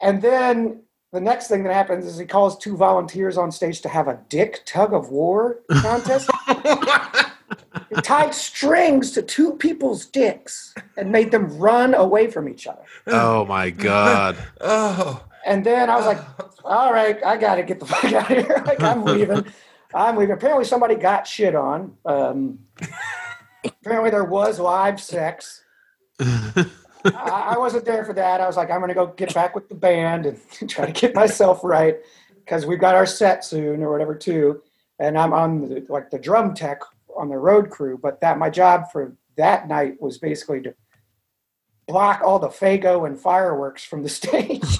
And then the next thing that happens is he calls two volunteers on stage to have a dick tug of war contest. he tied strings to two people's dicks and made them run away from each other. oh my god. oh, And then I was like, all right, I got to get the fuck out of here. Like, I'm leaving. I'm leaving. Apparently, somebody got shit on. Um, apparently, there was live sex. I, I wasn't there for that. I was like, I'm going to go get back with the band and try to get myself right because we've got our set soon or whatever too. And I'm on the, like the drum tech on the road crew. But that my job for that night was basically to block all the Faygo and fireworks from the stage.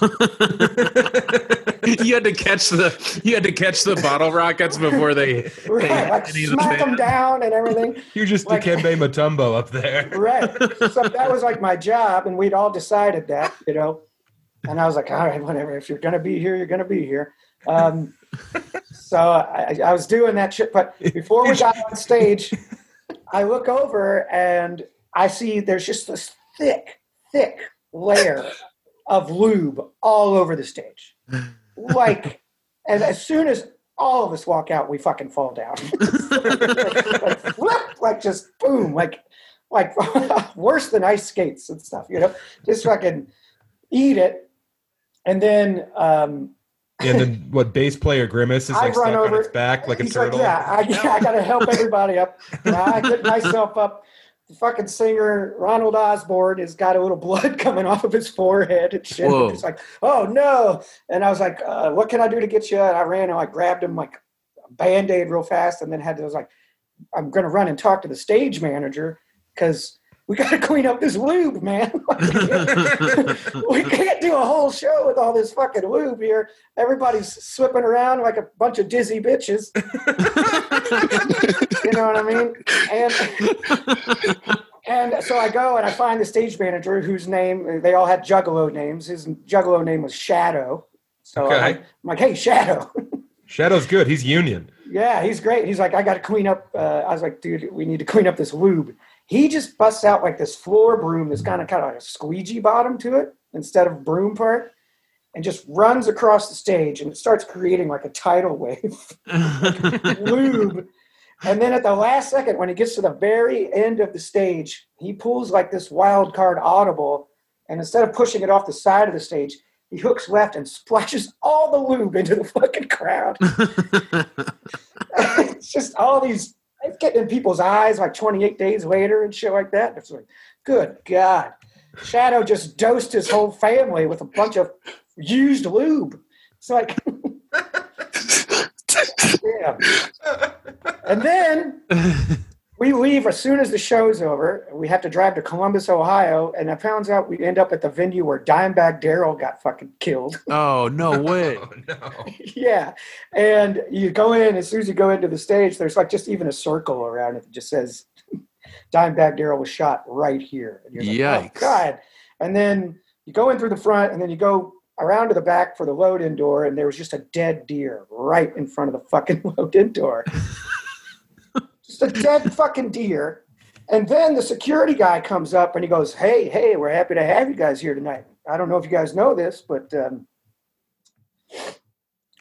you had to catch the you had to catch the bottle rockets before they, they right, hit like any of the smack them down and everything. you're just Like- Dikembe Mutombo up there. Right. So that was like my job, and we'd all decided that, you know. And I was like, all right, whatever. If you're gonna be here, you're gonna be here. Um, so I, I was doing that shit. But before we got on stage, I look over and I see there's just this thick, thick layer of lube all over the stage. Like, and as soon as all of us walk out, we fucking fall down. like, flip, like just boom, like, like worse than ice skates and stuff, you know, just fucking eat it. And then, um, And then what? Bass player Grimace is like run stuck on over- its back like a turtle. like, yeah, I, yeah, I got to help everybody up. I get myself up. The fucking singer Ronald Osborne has got a little blood coming off of his forehead and shit. Whoa. It's like, oh no! And I was like, uh, what can I do to get you? And I ran and I grabbed him like a band aid real fast, and then had to I was like, I'm gonna run and talk to the stage manager because we got to clean up this lube, man. we can't do a whole show with all this fucking lube here. Everybody's slipping around like a bunch of dizzy bitches. you know what I mean? And and so I go and I find the stage manager whose name they all had Juggalo names. His Juggalo name was Shadow. So Okay. I'm, I'm like, hey, Shadow. Shadow's good. He's Union. Yeah, he's great. He's like, I got to clean up. Uh, I was like, dude, we need to clean up this lube. He just busts out like this floor broom that's kind of kind of like a squeegee bottom to it instead of broom part, and just runs across the stage and it starts creating like a tidal wave lube. And then at the last second, when he gets to the very end of the stage, he pulls like this wild card audible, and instead of pushing it off the side of the stage, he hooks left and splashes all the lube into the fucking crowd. it's just all these it's getting in people's eyes like 28 days later and shit like that. It's like, good God. Shadow just dosed his whole family with a bunch of used lube. It's like, yeah. And then we leave as soon as the show's over. We have to drive to Columbus, Ohio, and I found out we end up at the venue where Dimebag Darrell got fucking killed. oh no way. Oh no. yeah. And you go in, as soon as you go into the stage, there's like just even a circle around it that just says Dimebag Darrell was shot right here. And you're like, oh, Yikes. oh, God. And then you go in through the front, and then you go around to the back for the load-in door, and there was just a dead deer right in front of the fucking load-in door. Just a dead fucking deer. And then the security guy comes up and he goes, "Hey, hey, we're happy to have you guys here tonight. I don't know if you guys know this, but um,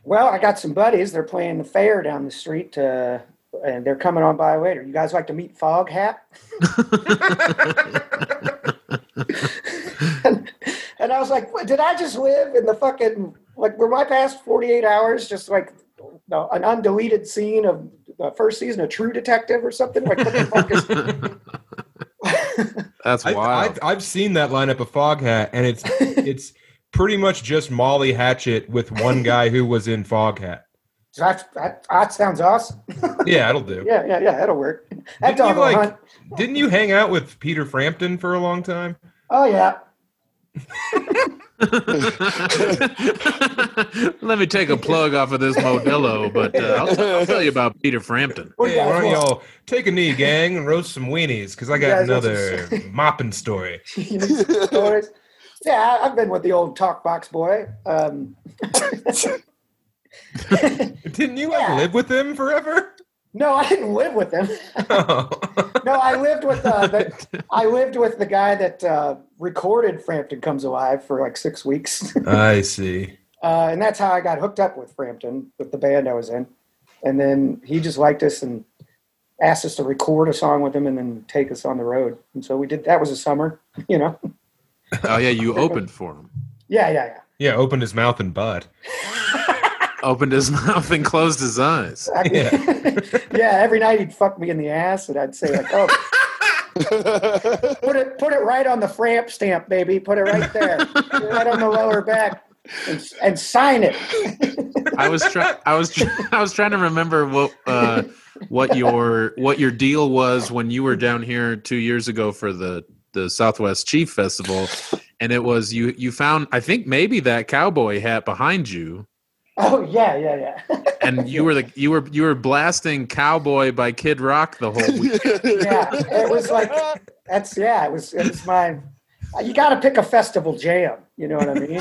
well, I got some buddies. They're playing the fair down the street, uh, and they're coming on by later. You guys like to meet Foghat?" and, and I was like, "What, "Did I just live in the fucking like? Were my past forty-eight hours just like no, an undeleted scene of the first season of True Detective or something? Like what the fuck is?" That's I, wild. I've, I've seen that lineup of Foghat, and it's it's pretty much just Molly Hatchet with one guy who was in Foghat. that, that, that sounds awesome. Yeah, that'll do. Yeah, yeah, yeah, that'll work. That Didn't dog you like? hunt. Didn't you hang out with Peter Frampton for a long time? Oh yeah. Let me take a plug off of this Modelo, but uh, I'll, I'll tell you about Peter Frampton. What do you Hey, why don't y'all take a knee, gang, and roast some weenies? Because I got guys another mopping story. You need some stories? Yeah, I- I've been with the old talk box boy. Um, Didn't you like live with him forever? No, I didn't live with him. Oh. No, I lived with uh, the, I lived with the guy that uh, recorded Frampton Comes Alive for like six weeks, I see. uh, and that's how I got hooked up with Frampton with the band I was in. And then he just liked us and asked us to record a song with him and then take us on the road. And so we did. That was a summer, you know. Oh yeah, you opened for him. Yeah, yeah, yeah. Yeah, opened his mouth and butt. Opened his mouth and closed his eyes. I- yeah, every night he'd fuck me in the ass, and I'd say like, "Oh, put it, put it right on the framp stamp, baby. Put it right there, right on the lower back, and, and sign it." I was trying. I was. Try- I was trying to remember what uh, what your what your deal was when you were down here two years ago for the the Southwest Chief Festival, and it was you. You found I think maybe that cowboy hat behind you, Oh yeah, yeah, yeah, and you were the you were you were blasting "Cowboy" by Kid Rock the whole week. yeah. It was like that's yeah. It was it was my. You got to pick a festival jam. You know what I mean?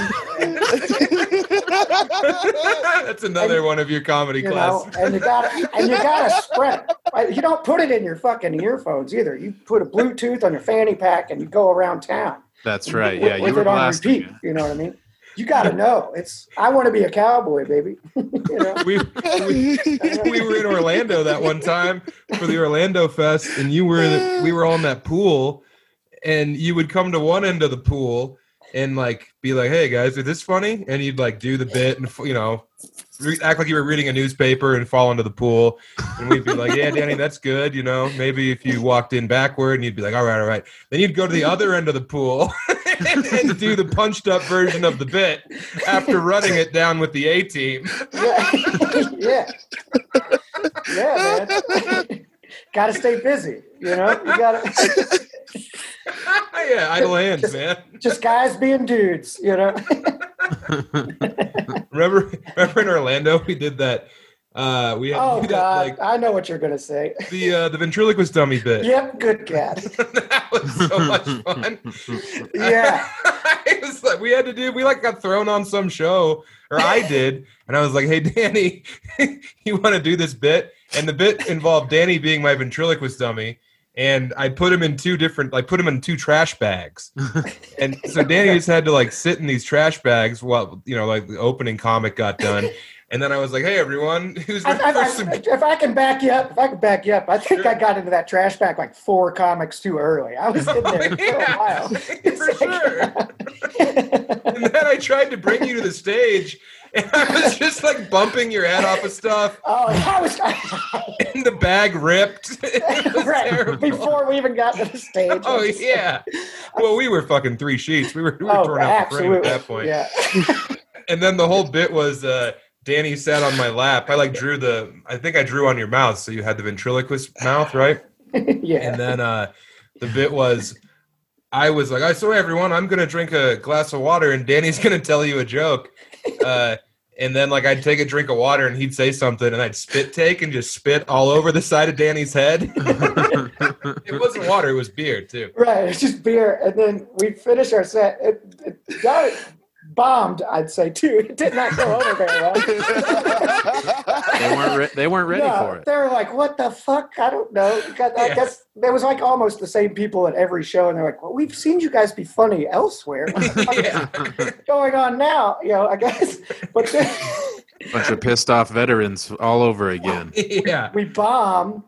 That's another one of your comedy You know, class. and you got to and you got to spread. it. You don't put it in your fucking earphones either. You put a Bluetooth on your fanny pack and you go around town. That's right. with- Yeah, you with were it on blasting. repeat. You know what I mean? You got to know. It's I want to be a cowboy, baby. you know? We, we we were in Orlando that one time for the Orlando Fest, and you were in, we were on that pool, and you would come to one end of the pool and like be like, "Hey guys, is this funny?" And you'd like do the bit and you know act like you were reading a newspaper and fall into the pool, and we'd be like, "Yeah, Danny, that's good." You know, maybe if you walked in backward, and you'd be like, "All right, all right." Then you'd go to the other end of the pool. and, and do the punched up version of the bit after running it down with the A team. Yeah, yeah, yeah, man. got to stay busy. You know, you got to yeah, idle hands, man. just guys being dudes. You know. Remember, remember in Orlando we did that. Uh, we had Oh did God, like I know what you're gonna say. the uh, the ventriloquist dummy bit. Yep, good cat. that was so much fun. Yeah. it was like we had to do. We like got thrown on some show, or I did, and I was like, "Hey, Danny, you want to do this bit?" And the bit involved Danny being my ventriloquist dummy. And I put him in two different, like put him in two trash bags, and so Danny just had to like sit in these trash bags while you know, like the opening comic got done, and then I was like, "Hey, everyone, who's I, I, for I, if I can back you up, if I can back you up, I think I got into that trash bag like four comics too early. I was in there for Yeah, a while. for sure. and then I tried to bring you to the stage, and I was just like bumping your head off of stuff, oh, I was and the bag ripped. Right terrible. before we even got to the stage. Oh yeah. Well, we were fucking three sheets. We were, we were Oh, torn out the frame at that point. Yeah. And then the whole bit was uh, Danny sat on my lap. I like drew the. I think I drew on your mouth, so you had the ventriloquist mouth, right? yeah. And then uh, the bit was, I was like, I so everyone, I'm gonna drink a glass of water, and Danny's gonna tell you a joke. Uh, and then like I'd take a drink of water, and he'd say something, and I'd spit take and just spit all over the side of Danny's head. it wasn't water; it was beer too. Right, it's just beer, and then we finish our set. It, it bombed, I'd say too. It did not go over very well. They weren't. Re- they weren't ready No, for it. They were like, "What the fuck? I don't know." Because I Yeah. guess there was like almost the same people at every show, and they're like, "Well, we've seen you guys be funny elsewhere. What the fuck yeah. is going on now?" You know, I guess. But then Bunch of pissed off veterans all over again. yeah. we bomb,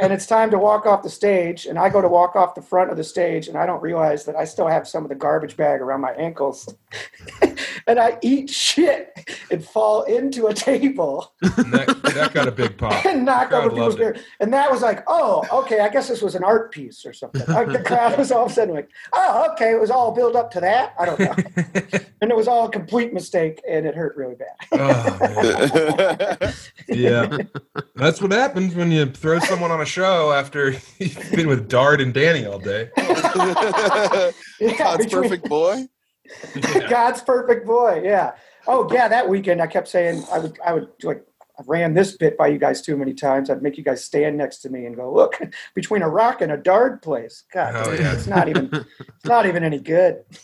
and it's time to walk off the stage, and I go to walk off the front of the stage, and I don't realize that I still have some of the garbage bag around my ankles, and I eat shit and fall into a table. And that, that got a big pop. and knock over people's loved beer. And that was like, oh, okay, I guess this was an art piece or something. Like the crowd was all of a sudden like, oh, okay, it was all built up to that. I don't know. and it was all a complete mistake and it hurt really bad. Oh. Yeah. That's what happens when you throw someone on a show after you've been with Dart and Danny all day. Yeah, God's between- perfect boy. Yeah. God's perfect boy. Yeah. Oh yeah, that weekend I kept saying I would I would like I ran this bit by you guys too many times. I'd make you guys stand next to me and go, look, between a rock and a dard place. God, Oh, yeah. it's not even it's not even any good.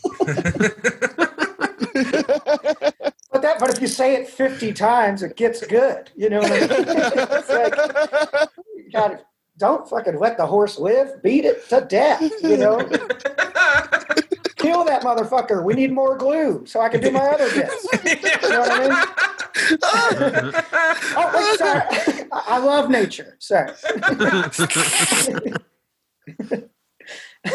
But that but if you say it 50 times, it gets good. You know what I mean? it's like you gotta don't fucking let the horse live, beat it to death, you know? Kill that motherfucker. We need more glue so I can do my other bits. You know what I mean? Oh, wait, sorry. I I love nature. Sorry.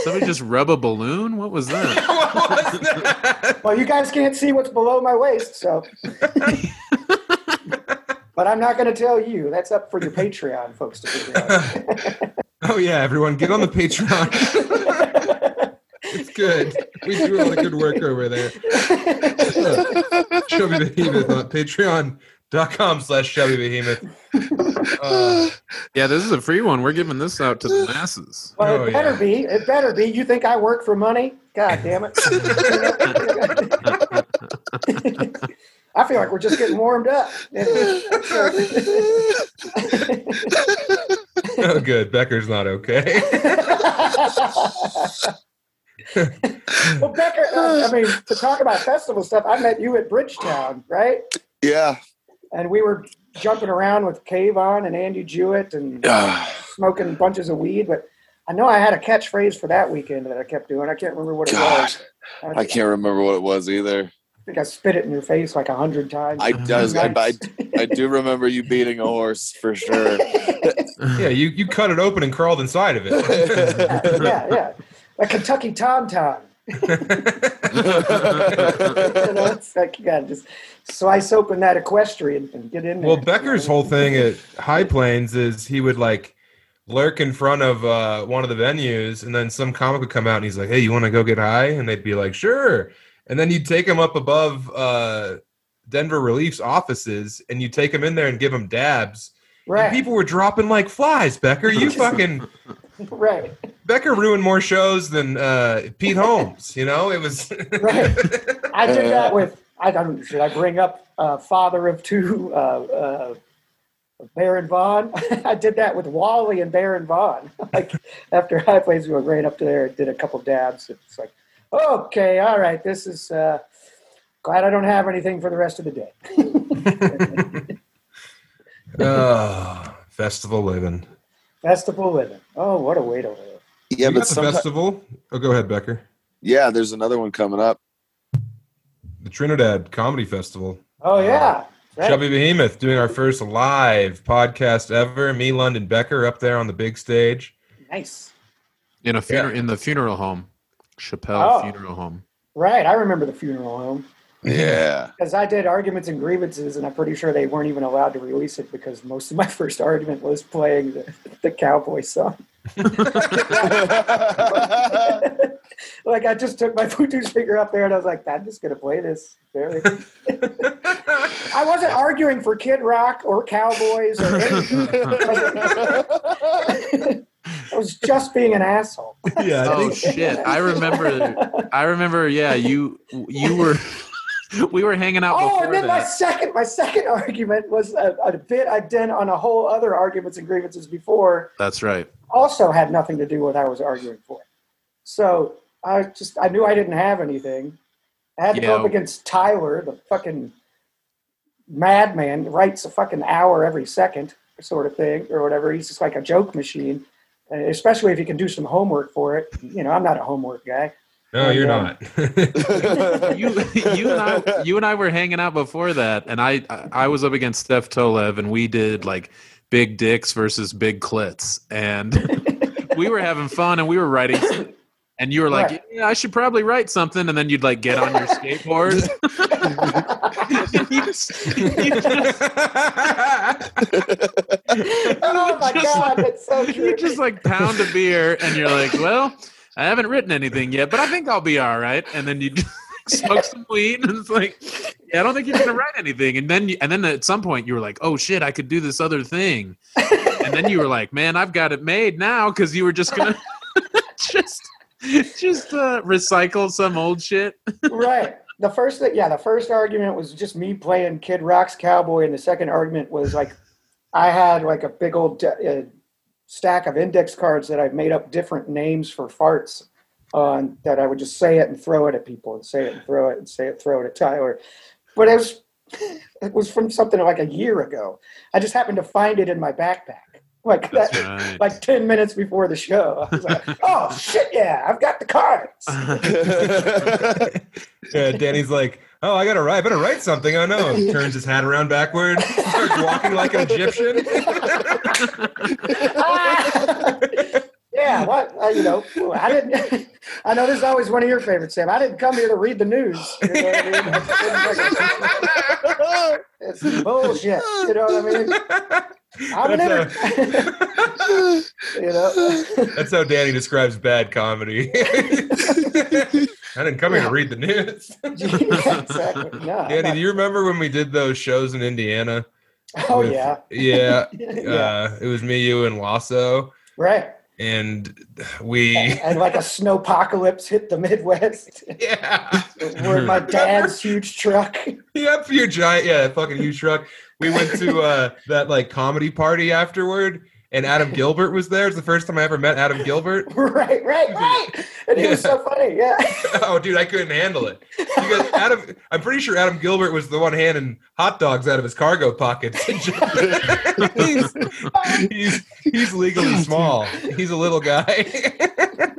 Somebody just rub a balloon. What was that? What was that? Well, you guys can't see what's below my waist, so. but I'm not going to tell you. That's up for your Patreon folks to figure out. Oh yeah, everyone, get on the Patreon. It's good. We do a lot of good work over there. Shelby Behemoth on patreon.com slash Shelby Behemoth. Uh, Yeah, this is a free one. We're giving this out to the masses. Well, Oh, it better yeah. be. It better be. You think I work for money? God damn it. I feel like we're just getting warmed up. oh good. Becker's not okay. Well, Becker, uh, I mean, to talk about festival stuff, I met you at Bridgetown, right? yeah. And we were jumping around with Kayvon and Andy Jewett and Ah, smoking bunches of weed. But I know I had a catchphrase for that weekend that I kept doing. I can't remember what it God, was. I can't remember what it was either. I think I spit it in your face like a hundred times. I, does, I, I, I do remember you beating a horse for sure. yeah, you, you cut it open and crawled inside of it. yeah, yeah. A Kentucky Tauntaun. you know, it's like you gotta just slice open that equestrian and get in there. Well, Becker's whole thing at High Plains is he would like lurk in front of uh, one of the venues, and then some comic would come out and he's like, "Hey, you want to go get high?" And they'd be like, "Sure." And then you'd take him up above uh, Denver Relief's offices, and you'd take him in there and give him dabs. And right, people were dropping like flies. Becker, you fucking right, Becker ruined more shows than uh, Pete Holmes. You know, it was right. I did that with. I don't. Should I bring up uh, father of two, uh, uh, Baron Vaughn? I did that with Wally and Baron Vaughn. like after High Plains, we went right up to there and did a couple dabs. It's like, okay, all right, this is. Uh, glad I don't have anything for the rest of the day. oh, festival living. Festival living. Oh, what a way to live. Yeah, You but the sometimes, festival. Oh, go ahead, Becker. yeah, there's another one coming up. The Trinidad Comedy Festival. Oh yeah. Uh, right. Shelby Behemoth doing our first live podcast ever. Me, London Becker, up there on the big stage. Nice. In a funeral, in the funeral home, Chappelle Oh. Funeral Home. Right. I remember the funeral home Yeah. because I did arguments and grievances, and I'm pretty sure they weren't even allowed to release it because most of my first argument was playing the, the cowboy song. like I just took my Bluetooth speaker up there and I was like, I'm just gonna play this. Barely. I wasn't arguing for Kid Rock or Cowboys or anything. I was just being an asshole. yeah, Oh shit! I remember. I remember. Yeah, you you were. We were hanging out Oh, and then my second my second argument was a, a bit I'd done on a whole other arguments and grievances before. That's right. Also had nothing to do with what I was arguing for. So I just I knew I didn't have anything, I had to go up against Tyler, the fucking madman, writes a fucking hour every second, sort of thing, or whatever. He's just like a joke machine, especially if you can do some homework for it. You know, I'm not a homework guy. No, you're Yeah. not. you you and I you and I were hanging out before that, and I I was up against Steph Tolev, and we did like big dicks versus big clits, and we were having fun, and we were writing. And you were like, Right. "Yeah, I should probably write something," and then you'd like get on your skateboard. And you just- you just- oh my god, that's so true. you just like pound a beer, and you're like, "Well, I haven't written anything yet, but I think I'll be all right." And then you smoke some weed, and it's like, "Yeah, I don't think you're gonna write anything." And then, you, and then at some point, you were like, "Oh shit, I could do this other thing." And then you were like, "Man, I've got it made now," because you were just gonna just just uh, recycle some old shit. right. The first thing, yeah, the first argument was just me playing Kid Rock's Cowboy, and the second argument was like I had like a big old uh, stack of index cards that I've made up different names for farts on that I would just say it and throw it at people and say it and throw it and say it, throw it at Tyler. But it was it was from something like a year ago. I just happened to find it in my backpack. Like That's that, right. like 10 minutes before the show. I was like, oh shit, yeah, I've got the cards. yeah, Danny's like, oh, I gotta write. I better write something. Oh no! He turns his hat around backward, starts walking like an Egyptian. yeah, what uh, you know, I didn't. I know this is always one of your favorites, Sam. I didn't come here to read the news. You know what I mean? It's bullshit. You know what I mean? I'm an That's, inter- you know. That's how Danny describes bad comedy. I didn't come here to read the news. yeah, exactly. No, Danny, do you remember when we did those shows in Indiana? oh with- yeah, Yeah. yeah, Uh, it was me, you, and Lasso. right. And we. And like a snowpocalypse hit the Midwest. Yeah. We're in my dad's huge truck. Yep, your giant, yeah, fucking huge truck. We went to uh, that like comedy party afterward, and Adam Gilbert was there. It's the first time I ever met Adam Gilbert. right, right, right. And he was so funny. Yeah. Oh, dude, I couldn't handle it. Because Adam, I'm pretty sure Adam Gilbert was the one handing hot dogs out of his cargo pockets. he's, he's he's legally small. He's a little guy,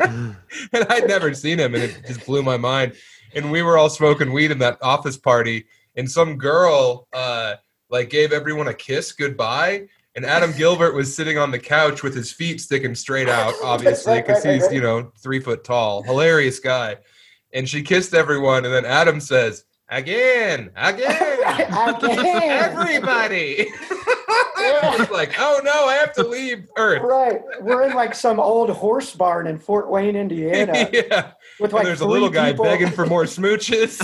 and I'd never seen him, and it just blew my mind. And we were all smoking weed in that office party, and some girl uh, like gave everyone a kiss goodbye. And Adam Gilbert was sitting on the couch with his feet sticking straight out, obviously, because he's, you know, three foot tall. Hilarious guy. And she kissed everyone, and then Adam says, Again, again, Again. everybody. Like, oh no, I have to leave Earth. Right. We're in like some old horse barn in Fort Wayne, Indiana, yeah. with And like there's a little guy people. begging for more smooches.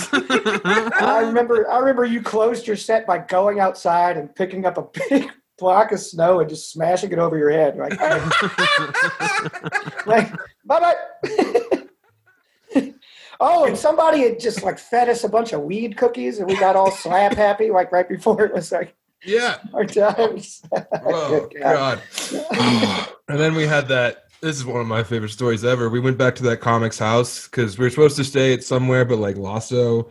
I remember. I remember you closed your set by going outside and picking up a big block of snow and just smashing it over your head. Like, like bye bye. oh, and somebody had just like fed us a bunch of weed cookies, and we got all slap happy like right before it was like yeah. our times. Oh God. God. and then we had that. This is one of my favorite stories ever. We went back to that comics house because we were supposed to stay at somewhere, but like Lasso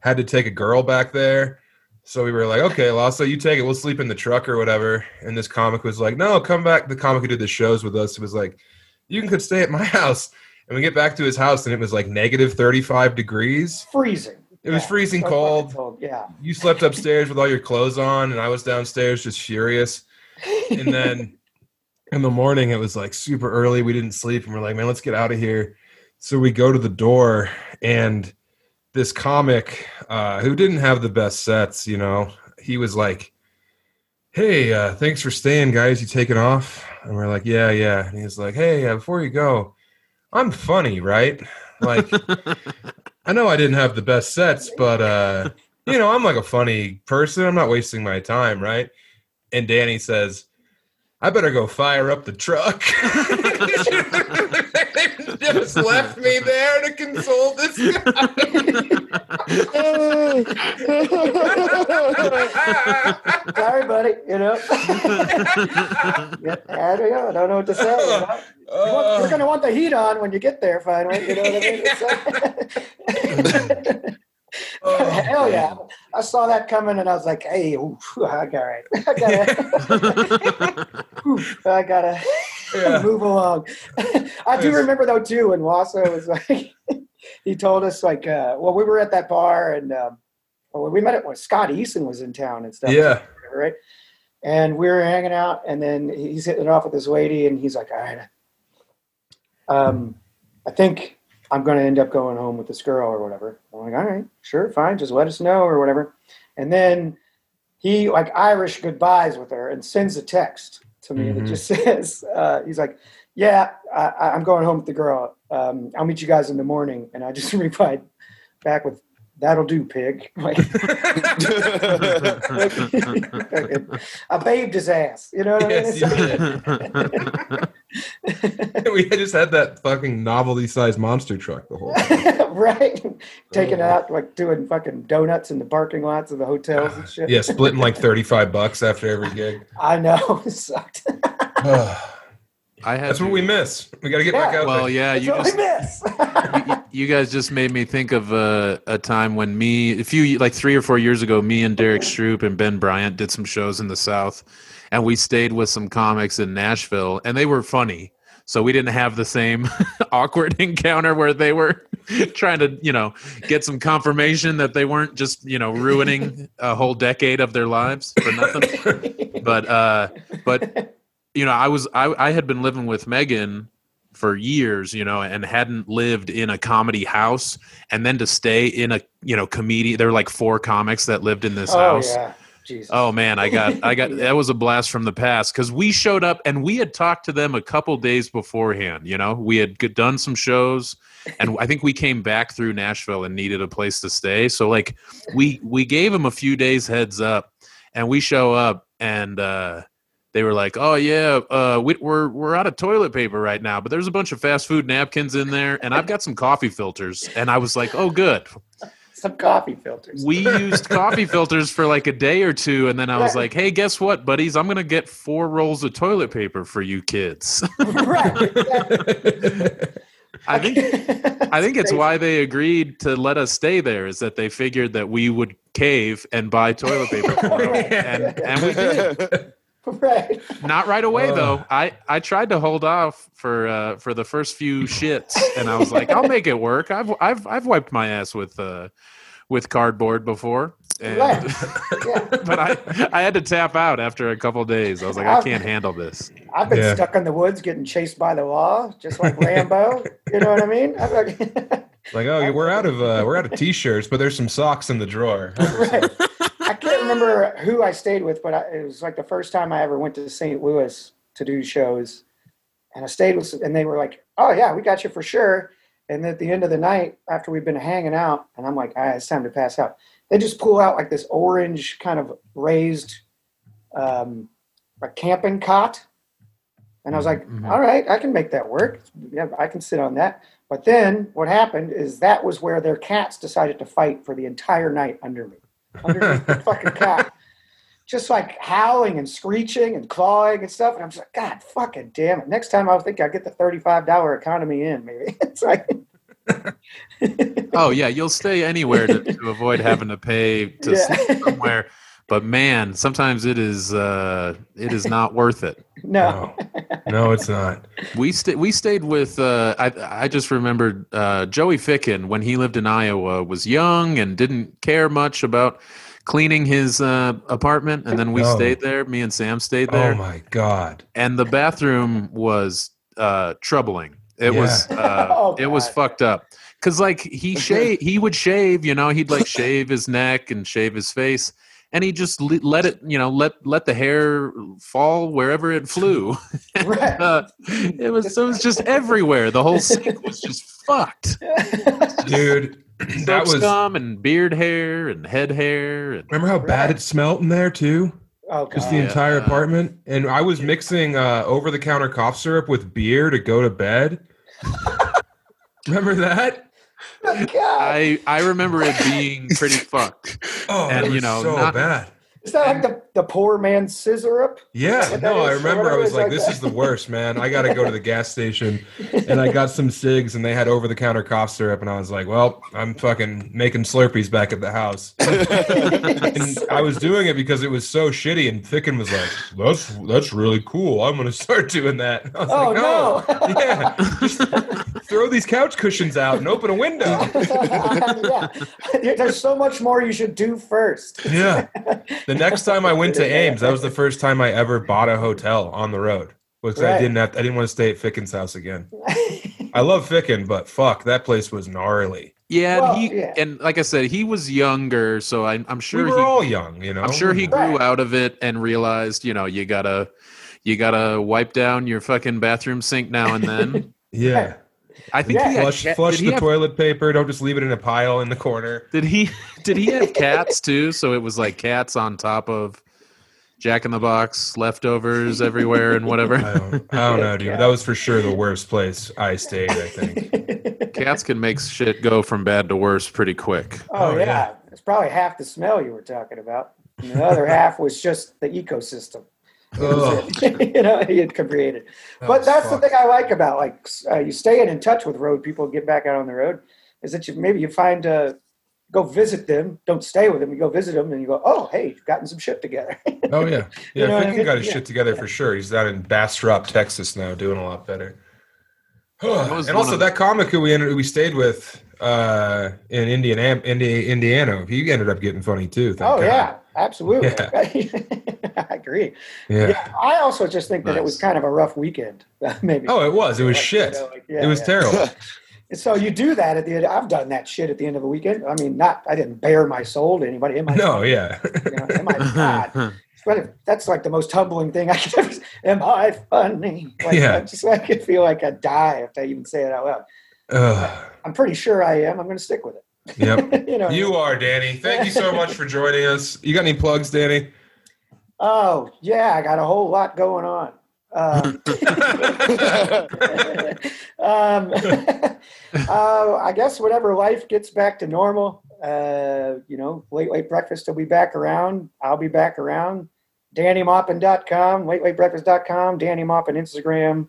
had to take a girl back there. So we were like, okay, Lasso, you take it. We'll sleep in the truck or whatever. And this comic was like, no, come back. The comic who did the shows with us was like, you can could stay at my house. And we get back to his house and it was like negative 35 degrees. freezing. It was Yeah, freezing so cold. cold. Yeah. You slept upstairs with all your clothes on, and I was downstairs just furious. And then in the morning, it was like super early. We didn't sleep, and we're like, man, let's get out of here. So we go to the door, and this comic uh, who didn't have the best sets, you know, he was like, hey, uh, thanks for staying, guys. You taking off? And we're like, yeah, yeah. And he's like, hey, uh, before you go, I'm funny, right? Like, I know I didn't have the best sets, but uh, you know, I'm like a funny person. I'm not wasting my time, right? And Danny says, I better go fire up the truck. just left me there to console this guy. Sorry, buddy. You know. yeah, I don't know. I don't know what to say. You know? You want- You're gonna want the heat on when you get there, finally. You know what I mean? Oh, Hell yeah! I saw that coming, and I was like, "Hey, ooh, I got right. I gotta, I gotta Yeah. move along." I do remember though too when Wasso was like, he told us like, uh, well, we were at that bar, and um, well, we met it when Scott Eason was in town and stuff. Yeah. right? And we were hanging out, and then he's hitting it off with this lady, and he's like, "All right, um, I think I'm going to end up going home with this girl or whatever." I'm like, "All right, sure, fine, just let us know or whatever." And then he like Irish goodbyes with her and sends a text to me that Mhm. just says, uh, "He's like." Yeah, I, I- I'm going home with the girl. Um, I'll meet you guys in the morning. And I just replied back with, "That'll do, pig." Like, I babed his ass. You know what Yes, you I did. We just had that fucking novelty-sized monster truck the whole time. right? Taking it Oh. out, like doing fucking donuts in the parking lots of the hotels and shit. Yeah, splitting like thirty-five bucks after every gig. I know. It sucked. I had That's what we miss. We got to get back Yeah. out Well, there. yeah, That's you what just we miss. you, you guys just made me think of a, a time when me a few like three or four years ago me and derek stroop and ben bryant did some shows in the south and we stayed with some comics in nashville and they were funny. So we didn't have the same awkward encounter where they were trying to you know get some confirmation that they weren't just you know ruining a whole decade of their lives for nothing. But uh but you know i was i i had been living with megan for years you know and hadn't lived in a comedy house. And then to stay in a you know comedian there were like four comics that lived in this oh house. yeah, Jesus. oh man i got i got that was a blast from the past because we showed up and we had talked to them a couple days beforehand you know we had done some shows and i think we came back through nashville and needed a place to stay so like we we gave them a few days heads up and we show up and uh they were like, "Oh yeah, uh, we, we're we're out of toilet paper right now, but there's a bunch of fast food napkins in there, and I've got some coffee filters." And I was like, "Oh, good." Some coffee filters. We used coffee filters for like a day or two, and then I was Yeah. like, "Hey, guess what, buddies? I'm gonna get four rolls of toilet paper for you kids." right. I think I think it's why they agreed to let us stay there is that they figured that we would cave and buy toilet paper for them, and and we did. right. Not right away Uh. though. I I tried to hold off for uh for the first few shits, and I was like, I'll make it work. I've I've I've wiped my ass with uh with cardboard before, and, Right. Yeah. but I I had to tap out after a couple days. I was like, I can't handle this. I've been Yeah. stuck in the woods getting chased by the law, just like Rambo. you know what I mean? I'm like, like, oh, we're out of uh, we're out of t-shirts, but there's some socks in the drawer. right. I can't remember who I stayed with, but I, it was like the first time I ever went to St. Louis to do shows, and I stayed with, and they were like, "Oh yeah, we got you for sure." And at the end of the night, after we've been hanging out, and I'm like, "All right, it's time to pass out." They just pull out like this orange kind of raised, um, a camping cot, and I was like, Mhm. "All right, I can make that work. Yeah, I can sit on that." But then what happened is that was where their cats decided to fight for the entire night under me underneath the fucking cot. Just like howling and screeching and clawing and stuff. And I'm just like, God fucking damn it. Next time I think I'll get the $35 economy in, maybe. It's like, Oh yeah, you'll stay anywhere to, to avoid having to pay to Yeah. sleep somewhere. But man, sometimes it is uh it is not worth it. no. No, no, it's not. We sta we stayed with uh, I I just remembered uh, Joey Ficken when he lived in Iowa was young and didn't care much about cleaning his uh, apartment and then we No. stayed there me and Sam stayed there Oh my god. and the bathroom was uh, troubling it Yeah. was uh, Oh, it was fucked up cuz like he shave he would shave you know he'd like shave his neck and shave his face and he just le- let it you know let let the hair fall wherever it flew Right. uh, it was it was just everywhere. The whole sink was just fucked. Dude, that was scum and beard hair and head hair and Remember how bad it smelled in there too? oh, Just God. the Yeah. entire apartment. And I was mixing uh, over the counter cough syrup with beer to go to bed. Remember that? Oh, God. I I remember it being pretty fucked. Oh, And, it you was know, so not- bad. Is that like the, the poor man's sizzurp? Yeah, no, I remember. I was like, like "This is the worst, man. I got to go to the gas station," and I got some cigs, and they had over-the-counter cough syrup, and I was like, "Well, I'm fucking making Slurpees back at the house." and I was doing it because it was so shitty, and Ficken was like, "That's that's really cool. I'm gonna start doing that." I was Oh, like, no. yeah, just throw these couch cushions out and open a window." yeah. There's so much more you should do first. Yeah. The next time I went to Ames, that was the first time I ever bought a hotel on the road. Was I didn't have I didn't want to stay at Ficken's house again. I love Ficken, but fuck, that place was gnarly. Yeah, Well, and he yeah. and like I said, he was younger, so I, I'm sure we were he all young, you know. I'm sure he Right. grew out of it and realized, you know, you gotta you gotta wipe down your fucking bathroom sink now and then. Yeah. I think Yeah. he had Flush cat- flush he the have- toilet paper. Don't just leave it in a pile in the corner. Did he did he have cats too? So it was like cats on top of Jack in the Box leftovers everywhere and I whatever. don't, I don't know, dude. That was for sure the worst place I stayed, I think. Cats can make shit go from bad to worse pretty quick. Oh, Oh, yeah. yeah. It's probably half the smell you were talking about. And the other half was just the ecosystem. Ugh, you know, he had created. that But that's fucked. the thing I like about like uh, you staying in touch with road people, get back out on the road, is that you maybe you find uh, go visit them, don't stay with them, you go visit them, and you go, oh hey, you've gotten some shit together. Oh yeah, You yeah. know what I mean? got his Yeah. shit together for sure. He's down in Bastrop, Texas now, doing a lot better. and also of- that comic who we ended, we stayed with uh, in Indiana, Indi- Indiana, he ended up getting funny too. Oh God. yeah, absolutely. Yeah. I agree. yeah, Yeah. I also just think that it was kind of a rough weekend. Maybe. Oh, it was. It was Like, shit. you know, like, yeah, it was yeah. terrible. And so you do that at the end. I've done that shit at the end of a weekend. I mean, not I didn't bare my soul to anybody. Am I? no, yeah. You know, am I if- that's like the most humbling thing I could ever. Am I funny? Like, Yeah. I just I could feel like I'd die if I even say it out loud. Ugh. I'm pretty sure I am. I'm going to stick with it. yep. you know. You are Danny. Thank you so much for joining us. You got any plugs, Danny? Oh yeah, I got a whole lot going on. Um, um, uh, I guess whenever life gets back to normal, uh, you know, late late breakfast will be back around. I'll be back around. DannyMaupin.com, late late breakfast.com, Danny Maupin Instagram.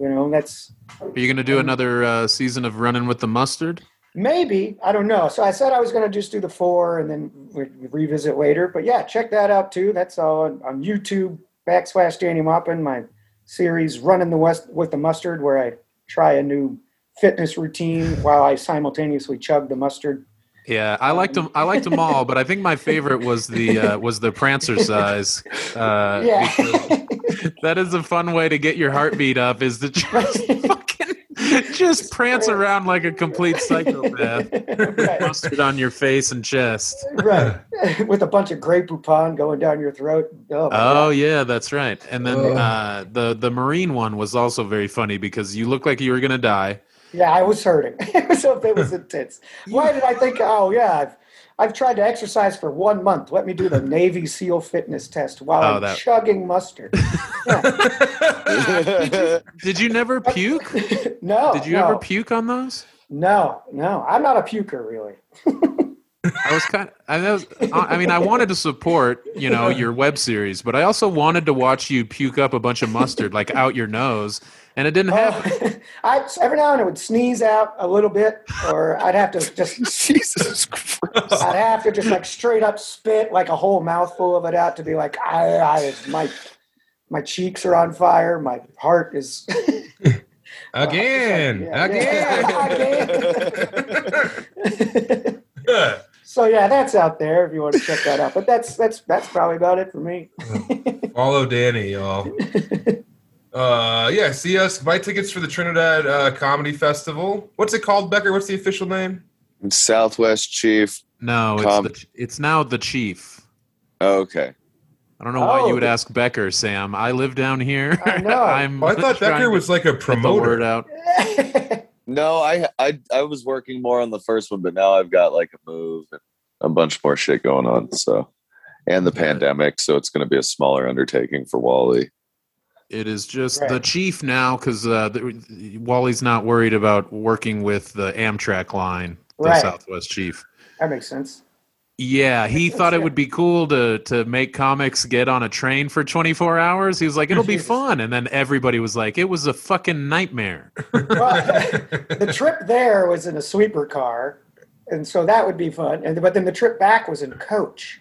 You know, that's Are you gonna do another uh, season of Running with the Mustard? maybe I don't know. So I said I was going to just do the four and then we revisit later. But yeah, check that out too. That's all on, on YouTube backslash Danny Maupin. My series Running the West with the Mustard, where I try a new fitness routine while I simultaneously chug the mustard. Yeah, I liked them. I liked them all, but I think my favorite was the uh, was the Prancercise. Uh, Yeah. that is a fun way to get your heartbeat up. Is to just just prance around like a complete psychopath, right. on your face and chest. right. with a bunch of Grey Poupon going down your throat. Oh, Oh yeah, that's right. And then Ugh. uh, the the marine one was also very funny because you looked like you were gonna die. Yeah, I was hurting. so it was intense. Why did I think? Oh yeah, I've I've tried to exercise for one month. Let me do the Navy SEAL fitness test while Oh, I'm that- chugging mustard. Did you never puke? no. Did you no, ever puke on those? No, no. I'm not a puker, really. I was kind. I, was, I mean, I wanted to support, you know, your web series, but I also wanted to watch you puke up a bunch of mustard, like out your nose, and it didn't oh, happen. Oh, I every now and then would sneeze out a little bit, or I'd have to just Jesus Christ. I'd have to just like straight up spit like a whole mouthful of it out to be like I, I my my cheeks are on fire, my heart is Again. Yeah, Again. again. so yeah, that's out there if you want to check that out. But that's that's that's probably about it for me. Follow Danny, y'all. Uh, yeah, see us. Buy tickets for the Trinidad uh, Comedy Festival. What's it called, Becker? What's the official name? Southwest Chief. No, it's Com- the, it's now the chief. Okay. I don't know why Oh. you would ask Becker, Sam. I live down here. I know. I'm Oh, I thought Becker was like a get word promoter. out. No, I, I I was working more on the first one, but now I've got like a move and a bunch more shit going on. So, and the Yeah. pandemic, so it's going to be a smaller undertaking for Wally. It is just Right. the chief now because uh, the- Wally's not worried about working with the Amtrak line, the Right. Southwest chief. That makes sense. Yeah, he thought it would be cool to to make comics get on a train for 24 hours. He was like, "It'll be Jesus. fun," and then everybody was like, "It was a fucking nightmare." Well, the trip there was in a sweeper car, and so that would be fun. And but then the trip back was in coach.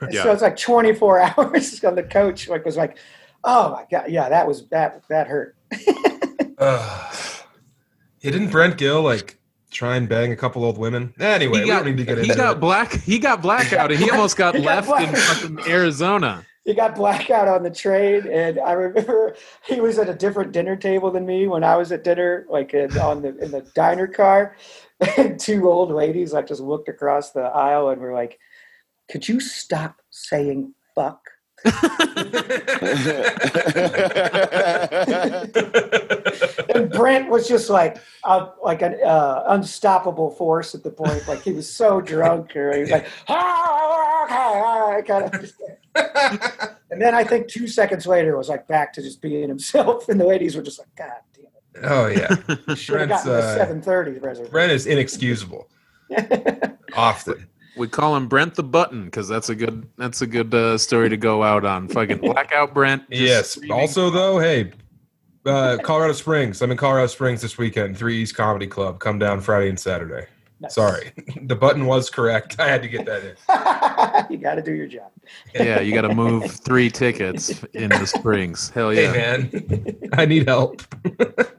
And Yeah. So it's like 24 hours on the coach. Like was like, oh my god, yeah, that was that that hurt. Uh, yeah, didn't Brent Gill like try and bang a couple old women? Anyway, he we got, don't need to get he into got it. black. He got blackout, and he almost got He got left in fucking Arizona. He got blackout on the train, and I remember he was at a different dinner table than me when I was at dinner, like in, on the in the diner car. And two old ladies like just looked across the aisle and were like, "Could you stop saying fuck?" And Brent was just like uh, like an uh, unstoppable force at the point. Like he was so drunk, or he was like, ah, okay, right, kind of. And then I think two seconds later was like back to just being himself, and the ladies were just like, "God damn it, oh yeah, Brent's, uh, seven thirty reservation." Brent is inexcusable. Often. We call him Brent the Button because that's a good that's a good uh, story to go out on. Fucking blackout Brent. Yes. screaming. Also, though, hey, uh, Colorado Springs. I'm in Colorado Springs this weekend. Three East Comedy Club. Come down Friday and Saturday. Nice. Sorry, the button was correct. I had to get that in. you got to do your job. yeah, you got to move three tickets in the Springs. Hell Hey, yeah. man, I need help.